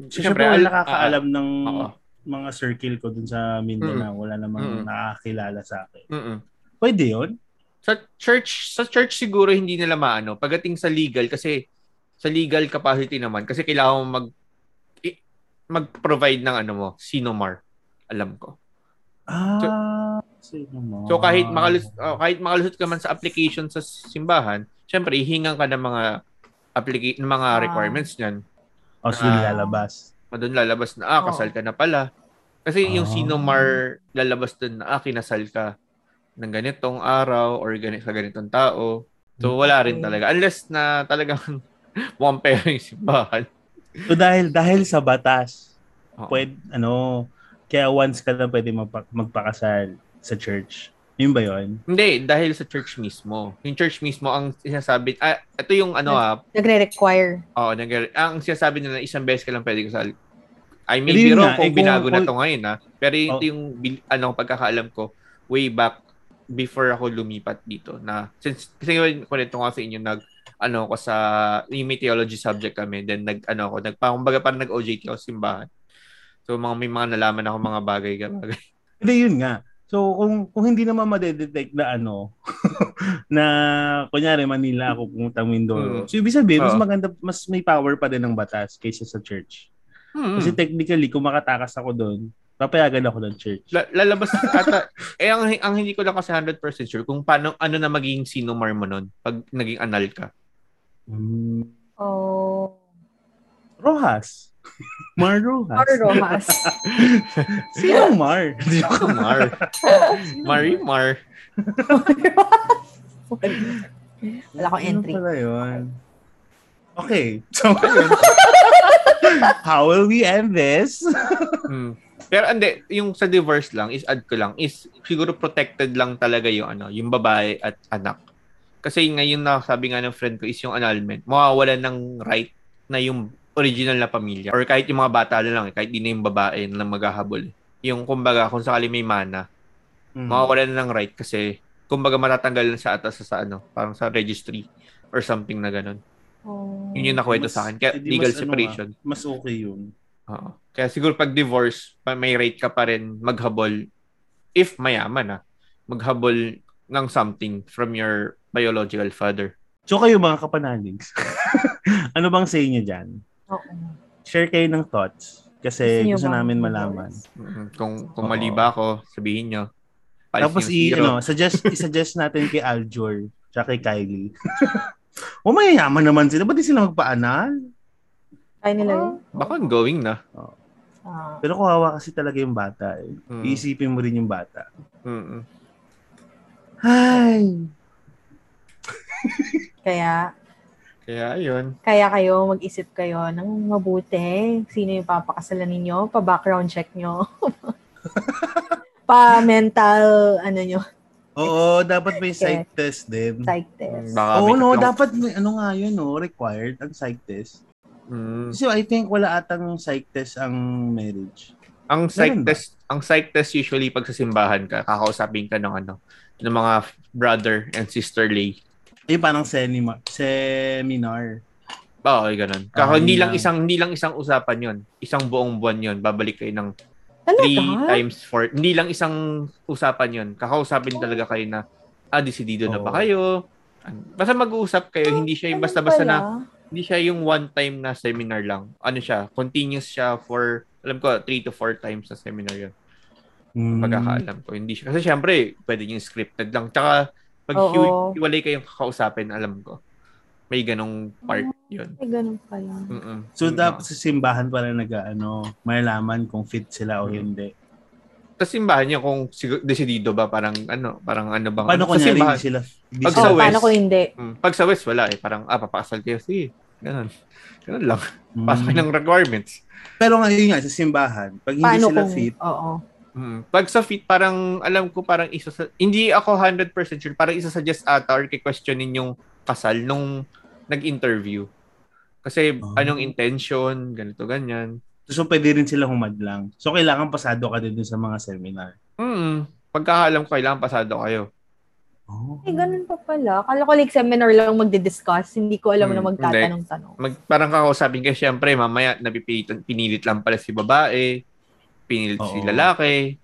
So, syempre, wala al- nakakaalam ng ah, oo. mga circle ko dun sa Mindanao. Wala namang Mm. nakakilala sa akin. Mm-mm. Pwede yun? Sa church sa church siguro hindi nila maano pagdating sa legal kasi sa legal capacity naman kasi kailangan mag mag-provide ng ano mo sinomar alam ko Ah, sino mo? so kahit makalus oh, kahit makalusot ka man sa application sa simbahan syempre ihingan ka ng mga applica- ng mga Ah. requirements niyan O, so Ah. lalabas. doon lalabas na ah kasal ka na pala kasi yung Ah. sinomar lalabas doon na ah kinasal ka ng ganitong araw or ganit sa ganitong tao so wala rin talaga unless na talagang mukhang pera yung simbahan So, dahil, dahil sa batas, Oo. pwede, ano, kaya once ka lang pwede magpa- magpakasal sa church. Yun ba yun? hindi dahil sa church mismo yung church mismo ang sinasabi ah ito yung ano ah Nagre-require. oh, nag- ang sinasabi nila isang beses ka lang pwede kasal I may Hindi be yun wrong kung eh, kung- binago na kung- to ngayon ah pero ito Oh. yung bil- ano pagkakaalam ko way back before ako lumipat dito na since kasi kwento ko sa inyo nag ano ko sa yung may theology subject kami then nag ano ako nag kumbaga parang nag OJT ako simbahan. So mga may mga nalaman ako mga bagay bagay. Hindi yun nga. So kung kung hindi naman ma-detect na ano na kunyari Manila ako pumunta Mindoro. Mm. So ibig sabihin mas Oo. maganda mas may power pa din ng batas kaysa sa church. Hmm. Kasi technically kung makatakas ako doon, papayagan ako ng church. La- lalabas ata eh ang, ang hindi ko lang kasi 100% sure kung paano ano na magiging sinumar mo nun pag naging anal ka. Mm. Oh. Rojas. Mar Rojas. Mar Rojas. Sino Mar? Mar. Marimar. Wala akong entry. Ano pala yun? Okay. So, how will we end this? Hmm. Pero hindi, yung sa divorce lang, is add ko lang, is siguro protected lang talaga yung ano, yung babae at anak. Kasi ngayon na sabi nga ng friend ko is yung annulment, mawawalan ng right na yung original na pamilya. Or kahit yung mga bata na lang, eh, kahit di na yung babae na maghahabol. Yung kumbaga, kung sakali may mana, Hmm. mawawalan na ng right kasi kumbaga matatanggal na sa atas sa, sa ano, parang sa registry or something na ganun. Oh. Yun yung nakwento Mas- sa akin. Kaya hindi legal mas ano separation. Mas okay yun. Oo. Kaya siguro pag divorce, pa- may right ka pa rin maghabol if mayaman ah, maghabol ng something from your biological father. So kayo mga kapanaligs, ano bang say niyo dyan? Oo. Share kayo ng thoughts kasi Gusto niyo namin malaman. Kung kung mali ba ako, sabihin nyo. Palis Tapos i ano, suggest i-suggest natin kay Aljor tsaka kay Kylie. o mayayaman naman sila, ba't di sila magpaanal? Kaya nila yun. Baka going na. Ah. Pero kawawa kasi talaga yung bata. Eh. Mm. Iisipin mo rin yung bata. Mm-mm. Ay! Kaya, Kaya ayun. kaya kayo, mag-isip kayo ng mabuti. Sino yung papakasalan ninyo? Pa-background check nyo. Pa-mental, ano nyo, Oo, dapat may psych test din. psych test. Baka Oo, no, dapat may ano nga yun, no, required ang psych test. Mm. Kasi I think wala atang psych test ang marriage. Ang psych Meron ba? test, ang psych test usually pag sa simbahan ka, kakausapin ka ng ano, ng mga brother and sister lay. Eh, parang seminar. Seminar. Oo, okay, ganun. Ah, Kako hindi lang. isang hindi lang isang usapan 'yon. Isang buong buwan 'yon. Babalik kayo ng three Talaga? times four. Hindi lang isang usapan 'yon. Kakausapin talaga kayo na ah, decidido na ba kayo? Basta mag-uusap kayo, hindi siya yung basta-basta na hindi siya yung one time na seminar lang. Ano siya, continuous siya for alam ko 3 to 4 times na seminar 'yon. Hmm. Pagkakaalam ko, hindi siya. Kasi syempre, pwede yung scripted lang. Tsaka pag hiwalay kayong kakausapin, alam ko. May ganong part 'yon. Ay, ganun pala. Mm-mm. So, Mm, dapat sa simbahan para nag, ano, malalaman kung fit sila o Hmm. hindi. Sa simbahan niya kung sig- decidido ba parang ano, parang ano bang Paano sa kunyari simbahan. hindi sila Pag Oh, sa busy? West. paano kung hindi? Mm, Pag sa West wala eh, parang ah papakasal kayo sige. Ganun. Ganun lang. Mm. Pasok ng requirements. Pero ngayon nga, sa simbahan, pag hindi Paano sila kung, fit, oo. Mm. Pag sa fit parang alam ko parang isa sa hindi ako 100% sure, parang isa suggest ata or questionin yung kasal nung nag-interview. Kasi Oh. anong intention, ganito ganyan. so pwede rin sila humadlang. So, kailangan pasado ka din sa mga seminar. Mm. Pagkakaalam ko kailangan pasado kayo. Oh. Ay, ganun pa pala. Kala ko like seminar lang magdi-discuss. Hindi ko alam Hmm, na magtatanong-tanong. mag, parang kakausapin kayo, syempre, mamaya, napipilit, pinilit lang pala si babae, pinilit si Oo. lalaki.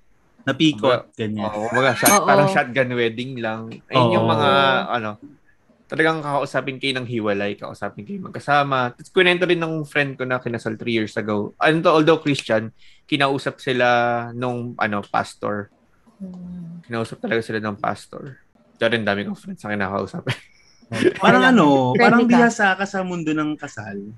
Napikot, ganyan. Oo, mga shot, Oo. parang shotgun wedding lang. Ayun yung Oo. mga, ano, talagang kakausapin kayo ng hiwalay, kakausapin kayo magkasama. Tapos kunento rin ng friend ko na kinasal 3 years ago. Ano to, although Christian, kinausap sila nung, ano, pastor. Hmm. Kinausap talaga sila ng pastor. Kaya rin dami kong friends na kinakausap. Parang ano, parang bihasa ka sa mundo ng kasal.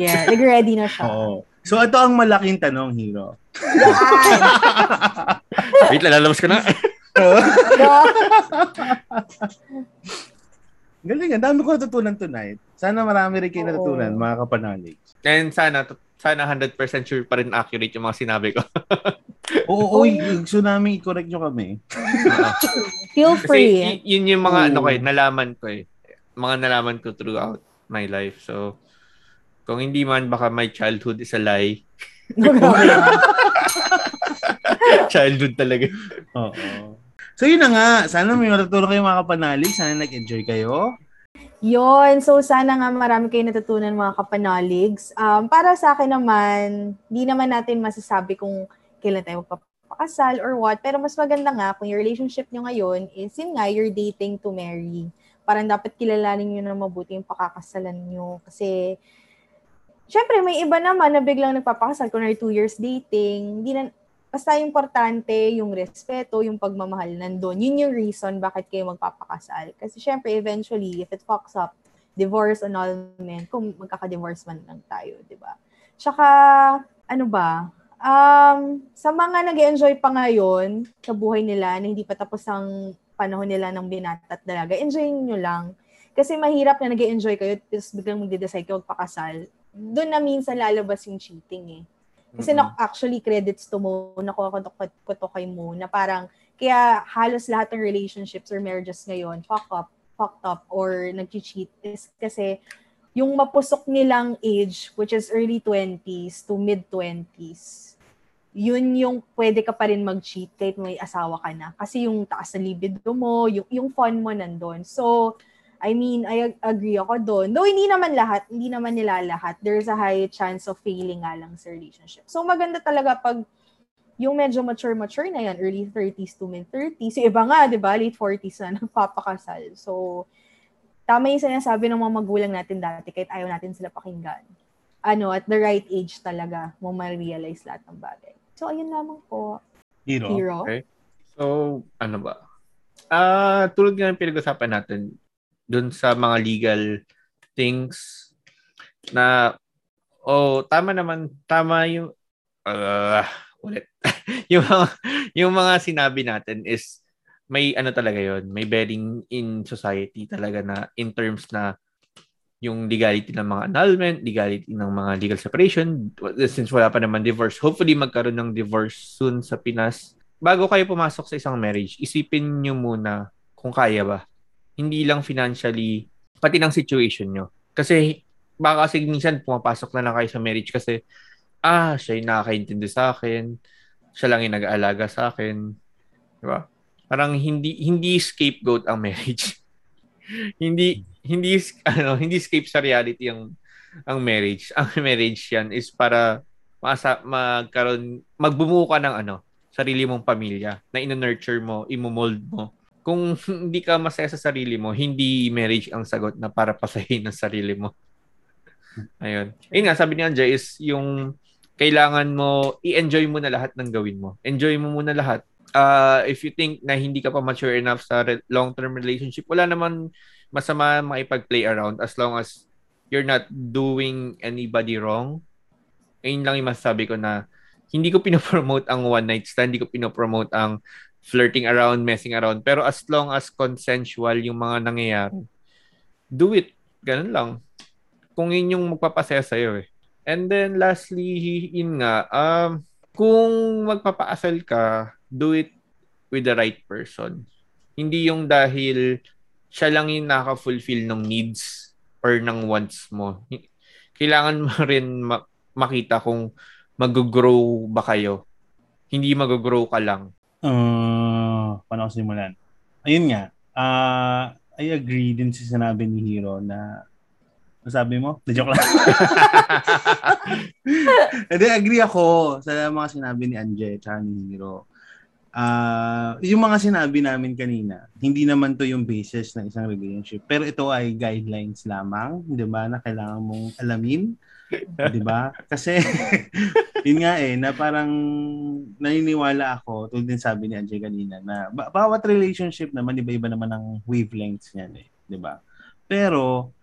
Yeah, like ready na siya. Oo. So, ito ang malaking tanong, Hero. Wait, lalabas ko na. Galing, ang dami ko natutunan tonight. Sana marami rin kayo Oo. natutunan, mga kapanalig. And sana, sana 100% sure pa rin accurate yung mga sinabi ko. Oo, uy, gusto namin i-correct nyo kami. Feel Kasi free. y- yun yung mga ano Oo. ko eh, nalaman ko eh. Mga nalaman ko throughout my life. So, kung hindi man, baka my childhood is a lie. childhood talaga. Oo. So, yun na nga. Sana may matutunan kayo mga kapanalig. Sana nag-enjoy kayo. Yon, so sana nga marami kayo natutunan mga kapanaligs. Um, para sa akin naman, di naman natin masasabi kung kailan tayo magpapakasal or what, pero mas maganda nga kung yung relationship nyo ngayon is yun nga, you're dating to marry. Parang dapat kilalanin nyo na mabuti yung pakakasalan nyo. Kasi, syempre may iba naman na biglang nagpapakasal, kung two years dating, hindi na, basta importante yung respeto, yung pagmamahal nandun. Yun yung reason bakit kayo magpapakasal. Kasi syempre, eventually, if it fucks up, divorce, annulment, kung magkaka-divorce man lang tayo, di ba? Tsaka, ano ba, um, sa mga nag enjoy pa ngayon sa buhay nila na hindi pa tapos ang panahon nila ng binata at dalaga, enjoy nyo lang. Kasi mahirap na nag enjoy kayo tapos biglang magde-decide kayo magpakasal. Doon na minsan lalabas yung cheating eh. Kasi mm-hmm. na actually credits to mo, nakuha ko to, ko to kay mo, na parang, kaya halos lahat ng relationships or marriages ngayon, fuck up, fucked up, or nag-cheat is kasi yung mapusok nilang age, which is early 20s to mid-20s, yun yung pwede ka pa rin mag-cheat kahit may asawa ka na. Kasi yung taas na libido mo, yung, yung fun mo nandun. So, I mean, I agree ako doon. Though hindi naman lahat, hindi naman nila lahat. There's a high chance of failing nga lang sa relationship. So maganda talaga pag yung medyo mature-mature na yan, early 30s to mid-30s. Yung iba nga, di ba, late 40s na nagpapakasal. So, tama yung sinasabi ng mga magulang natin dati, kahit ayaw natin sila pakinggan. Ano, at the right age talaga, mo ma-realize lahat ng bagay. So, ayun lamang po. Hero. Hero. Okay. So, ano ba? Ah, uh, tulad nga ng pinag-usapan natin, dun sa mga legal things na oh tama naman tama yung uh, ulit yung mga, yung mga sinabi natin is may ano talaga yon may bearing in society talaga na in terms na yung legality ng mga annulment, legality ng mga legal separation, since wala pa naman divorce, hopefully magkaroon ng divorce soon sa Pinas. Bago kayo pumasok sa isang marriage, isipin nyo muna kung kaya ba hindi lang financially, pati ng situation nyo. Kasi baka kasi minsan pumapasok na lang kayo sa marriage kasi ah, siya yung nakakaintindi sa akin, siya lang yung nag-aalaga sa akin. Di ba? Parang hindi hindi scapegoat ang marriage. hindi hindi ano, hindi escape sa reality ang ang marriage. Ang marriage yan is para masa, magkaroon magbumuo ka ng ano, sarili mong pamilya na ino-nurture mo, imo-mold mo kung hindi ka masaya sa sarili mo, hindi marriage ang sagot na para pasahin ang sarili mo. Ayun. Ayun nga, sabi ni Anja is yung kailangan mo, i-enjoy mo na lahat ng gawin mo. Enjoy mo muna lahat. Uh, if you think na hindi ka pa mature enough sa re- long-term relationship, wala naman masama makipag-play around as long as you're not doing anybody wrong. Ayun lang yung masasabi ko na hindi ko pinopromote ang one night stand, hindi ko pinopromote ang flirting around, messing around. Pero as long as consensual yung mga nangyayari, do it. Ganun lang. Kung yun yung magpapasaya sa'yo eh. And then lastly, yun nga, um, kung magpapaasal ka, do it with the right person. Hindi yung dahil siya lang yung naka-fulfill ng needs or ng wants mo. Kailangan mo rin ma- makita kung mag-grow ba kayo. Hindi mag-grow ka lang. Uh, paano ko simulan? Ayun nga. Uh, I agree din sa sinabi ni Hiro na sabi mo? Na joke lang. Hindi, agree ako sa mga sinabi ni Anje at ni Hiro. Uh, yung mga sinabi namin kanina, hindi naman to yung basis ng isang relationship. Pero ito ay guidelines lamang, di ba, na kailangan mong alamin 'Di ba? Kasi yun nga eh na parang naniniwala ako tulad din sabi ni Anjay kanina na bawat relationship naman iba-iba naman ang wavelengths niyan eh, ba? Pero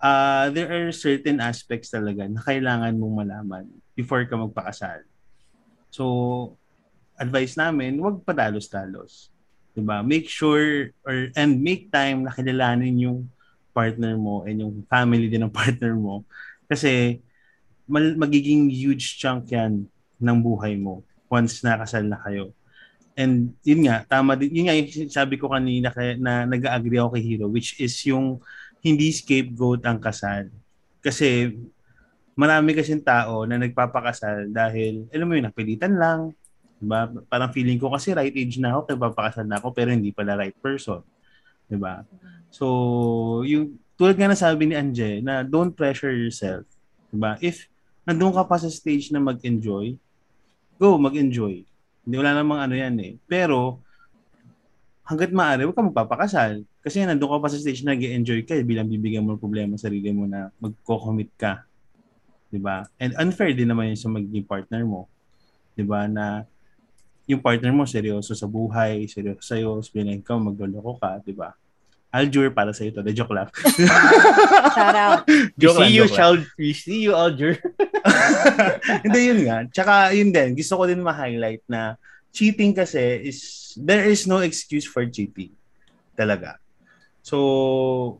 uh, there are certain aspects talaga na kailangan mong malaman before ka magpakasal. So advice namin, huwag padalos-dalos. ba? Make sure or and make time na kilalanin yung partner mo and yung family din ng partner mo kasi magiging huge chunk yan ng buhay mo once nakasal na kayo. And yun nga, tama din. Yun nga yung sabi ko kanina kaya, na nag-agree ako kay Hero, which is yung hindi scapegoat ang kasal. Kasi marami kasing tao na nagpapakasal dahil, alam mo yun, napilitan lang. Diba? Parang feeling ko kasi right age na ako, nagpapakasal na ako, pero hindi pala right person. Diba? So, yung tulad nga na sabi ni Anje, na don't pressure yourself. Diba? If nandun ka pa sa stage na mag-enjoy, go, mag-enjoy. Hindi wala namang ano yan eh. Pero, hanggat maaari, huwag ka magpapakasal. Kasi nandun ka pa sa stage na nag-enjoy ka, eh, bilang bibigyan mo ng problema sa sarili mo na magko-commit ka. 'di ba? And unfair din naman yun sa magiging partner mo. 'Di ba na yung partner mo seryoso sa buhay, seryoso sa iyo, sabihin ikaw magloloko ka, 'di ba? Aljur para sa ito. De joke lang. Shout out. We joke lang, see you, child. We see you, Aljur. Hindi yun nga. Tsaka yun din, gusto ko din ma-highlight na cheating kasi is, there is no excuse for cheating. Talaga. So,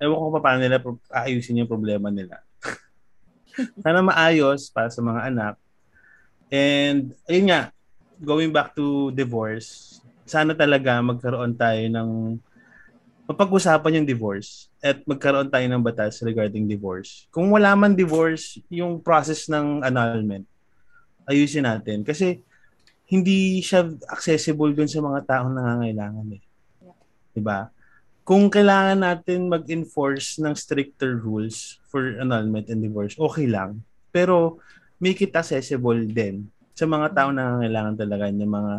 ewan ko pa paano nila aayusin yung problema nila. Sana maayos para sa mga anak. And, ayun nga, going back to divorce, sana talaga magkaroon tayo ng mapag-usapan yung divorce at magkaroon tayo ng batas regarding divorce. Kung wala man divorce, yung process ng annulment, ayusin natin. Kasi hindi siya accessible dun sa mga taong nangangailangan eh. 'Di ba? Kung kailangan natin mag-enforce ng stricter rules for annulment and divorce, okay lang. Pero make it accessible din sa mga taong nangangailangan talaga ng mga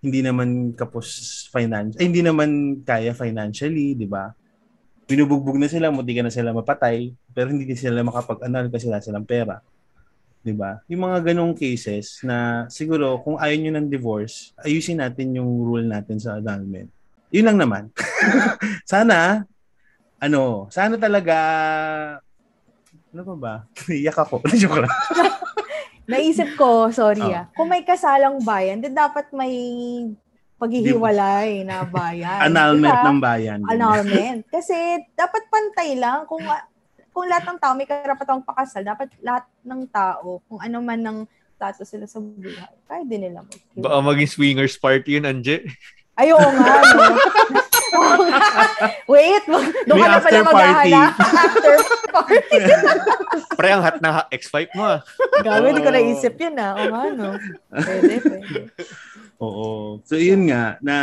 hindi naman kapos finance, ay, hindi naman kaya financially, 'di ba? Binubugbog na sila, munti ka na sila mapatay, pero hindi sila makapag-annul kasi wala silang pera. 'di ba? Yung mga ganong cases na siguro kung ayaw niyo ng divorce, ayusin natin yung rule natin sa annulment. Yun lang naman. sana ano, sana talaga ano pa ba? Iyak ako. Joke lang. Naisip ko, sorry Oh. ah, kung may kasalang bayan, di dapat may paghihiwalay na bayan. Annulment Diba? ng bayan. annulment. Kasi dapat pantay lang kung kung lahat ng tao may karapatang pakasal, dapat lahat ng tao, kung ano man ng status sila sa buhay, kaya din nila mag Baka maging swingers party yun, Anje. Ay, oo nga, no? Wait, doon ka na pala after party. maghahanap. After party. Pre, ang hot na X5 mo ah. Gago, hindi ko naisip yun ah. Oo nga, no? Pwede, pwede. Oo. So, yun nga, na,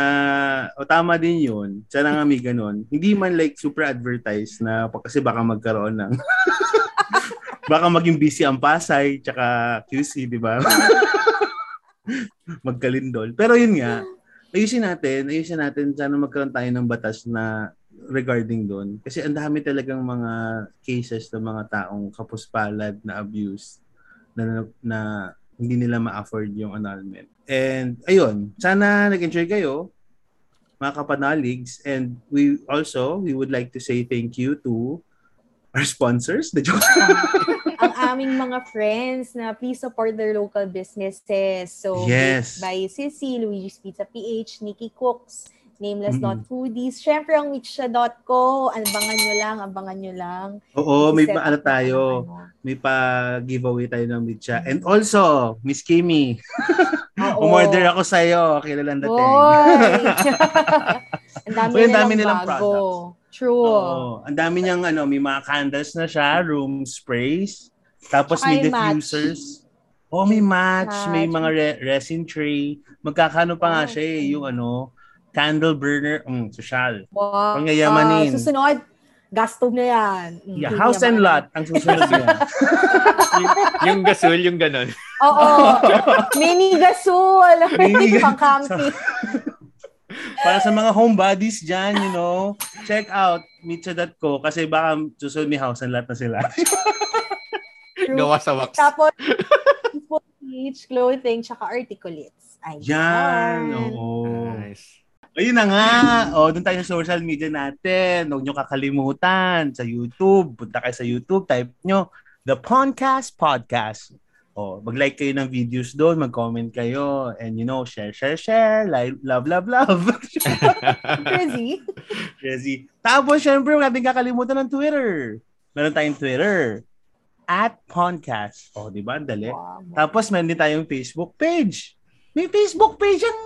o tama din yun. Sana nga may ganun. Hindi man like super advertised na, kasi baka magkaroon ng, baka maging busy ang Pasay, tsaka QC, di ba? Magkalindol. Pero yun nga, ayusin natin, ayusin natin, sana magkaroon tayo ng batas na regarding doon. Kasi ang dami talagang mga cases ng mga taong kapuspalad na abuse na, na hindi nila ma-afford yung annulment. And ayun, sana nag-enjoy kayo mga kapanaligs and we also we would like to say thank you to our sponsors. The joke. Aming mga friends na please support their local businesses. So, Yes. by Sissy, Luigi's Pizza PH, Nikki Cooks, Nameless. Not Foodies. Siyempre, ang Witcha.co. Abangan nyo lang, abangan nyo lang. Oo, may pa ano tayo. ano. May pa giveaway tayo ng Mitcha. And also, Miss Kimi, Oo. umorder ako sa iyo. Kailan dating. Ang dami, ang dami nilang nilang bago. products. True. Oo. Ang dami niyang ano, may mga candles na siya, room sprays. Tapos may yung match. diffusers. Oh, may match, may Match. mga re- resin tray. Magkakano pa nga Oh, siya eh, yung ano, candle burner, mm, social. Wow. Pangyayamanin. Ah, susunod, gasto na yan. Mm, Yeah, hindi house and lot ang susunod niya. yung, yung gasol, yung ganon. Oo. Mini gasol. Mini gas- Pang camping. Para sa mga homebodies dyan, you know, check out mitcha.co kasi baka susunod may house and lot na sila. True. Gawa sa wax. Tapos, beach, clothing, tsaka articulates. Ayan. Yan. Oo. Nice. Ayun na nga. O, doon tayo sa social media natin. Huwag nyo kakalimutan sa YouTube. Punta kayo sa YouTube. Type nyo, The Podcast Podcast. O, mag-like kayo ng videos doon. Mag-comment kayo. And you know, share, share, share. Like, love, love, love. Crazy. Crazy. Tapos, syempre, huwag natin kakalimutan ng Twitter. Meron tayong Twitter. At Podcast. O, di ba? Ang Dali. Wow. Tapos, meron din tayong Facebook page. May Facebook page ang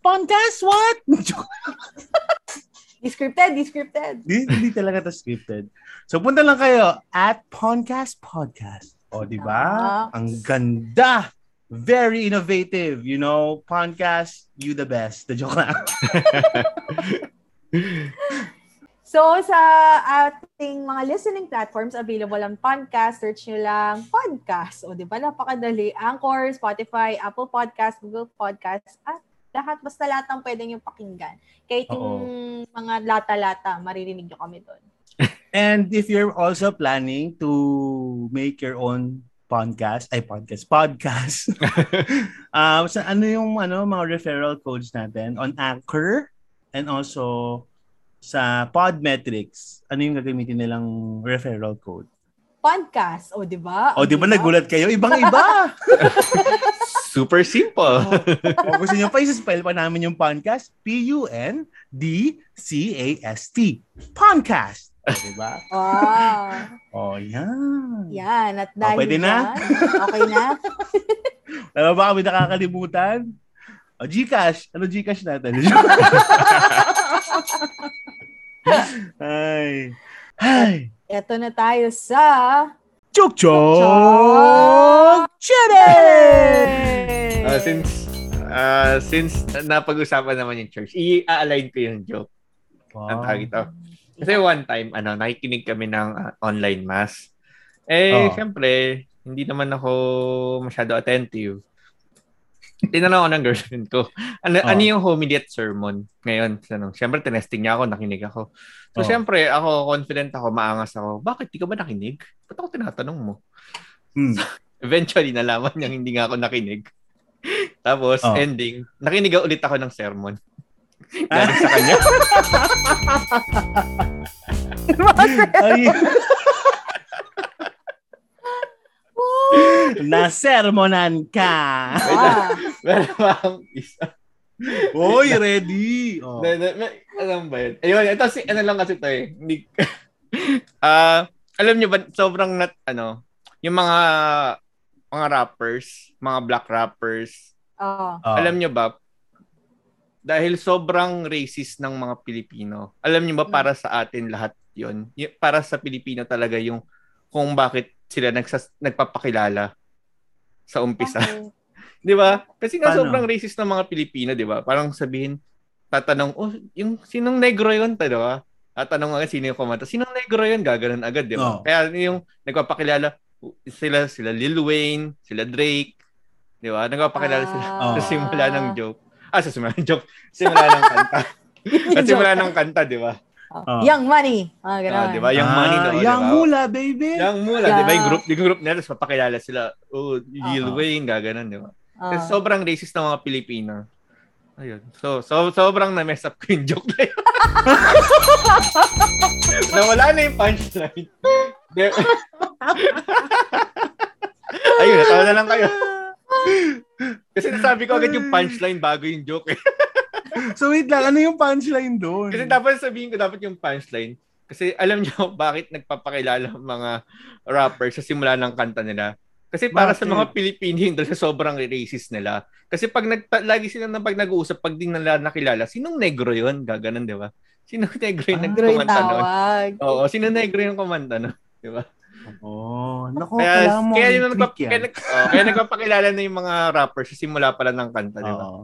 podcast? What? Descripted, descripted. Di, hindi talaga to scripted. So, punta lang kayo at Podcast Podcast. O, di ba? Ah. Ang ganda. Very innovative. You know, podcast, you the best. The joke lang. So, sa ating mga listening platforms available on podcast, search nyo lang podcast. O, di ba? Napakadali. Anchor, Spotify, Apple Podcast, Google Podcast, at lahat, basta lahat ng pwede nyo pakinggan. Kahit yung mga lata-lata, maririnig nyo kami doon. And if you're also planning to make your own podcast, ay podcast, podcast. um, sa ano yung ano mga referral codes natin on Anchor and also sa Podmetrics. Ano yung gagamitin nilang referral code? Podcast. O, di ba? O, di ba nagulat kayo? Ibang-iba! Super simple. o gusto nyo pa, isa-spell pa namin yung podcast. P-U-N-D-C-A-S-T. Podcast. O, di ba? Wow. O, yan. Yan. At dahil pwede na? dyan, okay na? Wala ba kami nakakalimutan? O, Gcash. Ano Gcash natin? Ay. Ay. Eto na tayo sa... Chok Chok! Chede! Uh, since uh, since napag-usapan naman yung church, i-align ko yung joke. Ang tawag ito. Kasi one time, ano, nakikinig kami ng uh, online mass. Eh, Oh. syempre, hindi naman ako masyado attentive. Tinanong ako ng girlfriend ko, ano, Oh. ano yung homily at sermon ngayon? Ano, syempre, tinesting niya ako, nakinig ako. So, Oh. syempre, ako, confident ako, maangas ako. Bakit di ka ba nakinig? Ba't ako tinatanong mo? Hmm. Eventually, nalaman niya hindi nga ako nakinig. Tapos, Oh. ending, nakinig ulit ako ng sermon. Galing sa kanya. Ay. Nasermonan ka. Meron pa isa. Oy, ready. Oh. Na, na, na, alam ba yun? Ayun, ito si, ano lang kasi ito eh. Hindi, ah, alam niyo ba, sobrang nat, ano, yung mga, mga rappers, mga black rappers, oh. Alam niyo ba, dahil sobrang racist ng mga Pilipino, alam niyo ba para sa atin lahat yon Para sa Pilipino talaga yung kung bakit sila nagsas, nagpapakilala sa umpisa. Okay. 'Di ba? Kasi nga Paano? sobrang racist ng mga Pilipino, 'di ba? Parang sabihin tatanong, "Oh, yung sinong negro 'yon?" 'di ba? Tatanong agad sino yung kumanta. Sinong negro 'yon? Gaganon agad, 'di ba? Oo. Kaya yung nagpapakilala sila sila Lil Wayne, sila Drake, 'di ba? Nagpapakilala sila Oo. sa simula ng joke. Ah, sa simula ng joke. Simula ng kanta. sa simula ng kanta, 'di ba? Oh. Young Money. Ah, Ah, ganun. 'di ba? Yung money Ah, no, Yang 'di ba? hula, baby. Yung mula, Yeah. 'di ba? Yung group, yung group nila, tapos papakilala sila. Oh, Lil Oo. Wayne, gaganon, 'di ba? Ah. Kasi sobrang racist ng mga Pilipino. Ayun. So, so sobrang na-mess up ko yung joke na yun. Nawala na yung punchline. Ayun, natawa na lang kayo. Kasi nasabi ko agad yung punchline bago yung joke eh. So wait lang, ano yung punchline doon? Kasi dapat sabihin ko dapat yung punchline. Kasi alam niyo bakit nagpapakilala ang mga rappers sa simula ng kanta nila. Kasi para sa Bakit? mga Pilipino yun dahil sa sobrang racist nila. Kasi pag nag, lagi sila na pag nag-uusap, pag di nila nakilala, sinong negro yun? Gaganon, di ba? Sinong negro yung Ah, nagkumanta nun? Oo, sino negro yung kumanta nun? Di ba? Oh, naku, Kaya, kailangan mo kaya, yung yan. kaya, nag- oh, kaya nagpapakilala na yung mga rappers sa simula pala ng kanta, di ba? Oo.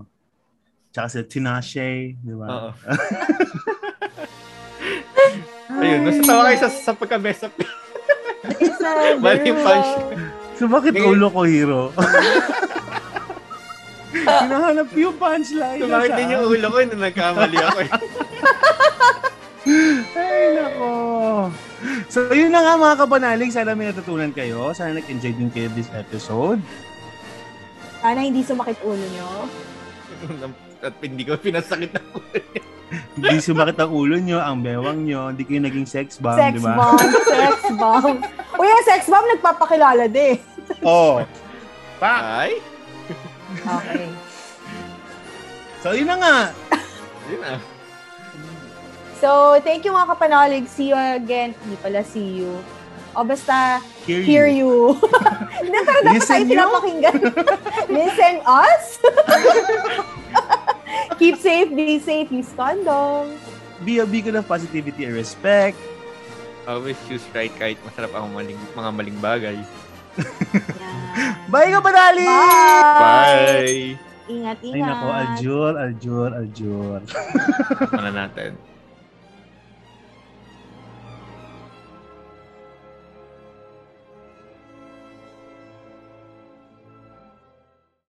Tsaka si Tinashe, di ba? Oo. Ayun, nasa tawa kayo sa, sa pagka-mess up. Mali punch. So bakit Hindi. ulo ko, hero? Hinahanap ko yung punchline. Tumakit din yung ulo ko nung nagkamali ako. eh. Ay, nako. So, yun na nga mga kabanaling. Sana may natutunan kayo. Sana nag-enjoy din kayo this episode. Sana hindi sumakit ulo nyo. At hindi ko pinasakit na ulo. Hindi sumakit ang ulo nyo, ang bewang nyo, hindi kayo naging sex bomb, sex di ba? bomb, sex bomb. Uy, yung sex bomb nagpapakilala din. Oo. Oh. Pa! Ay, Okay. So, yun na nga. yun ah. So, thank you mga kapanalig. See you again. Hindi pala see you. O basta, Hear, hear you. Hindi, pero dapat Listen tayo pinapakinggan. Listen us. Keep safe, be safe, use condom. Be a beacon of positivity and respect. Always choose right kahit masarap ang maling, mga maling bagay. Yeah. Bye, kabanaling! Bye! Bye! Ingat, Ay, ingat. nako, aljur, aljur, aljur. Ano natin?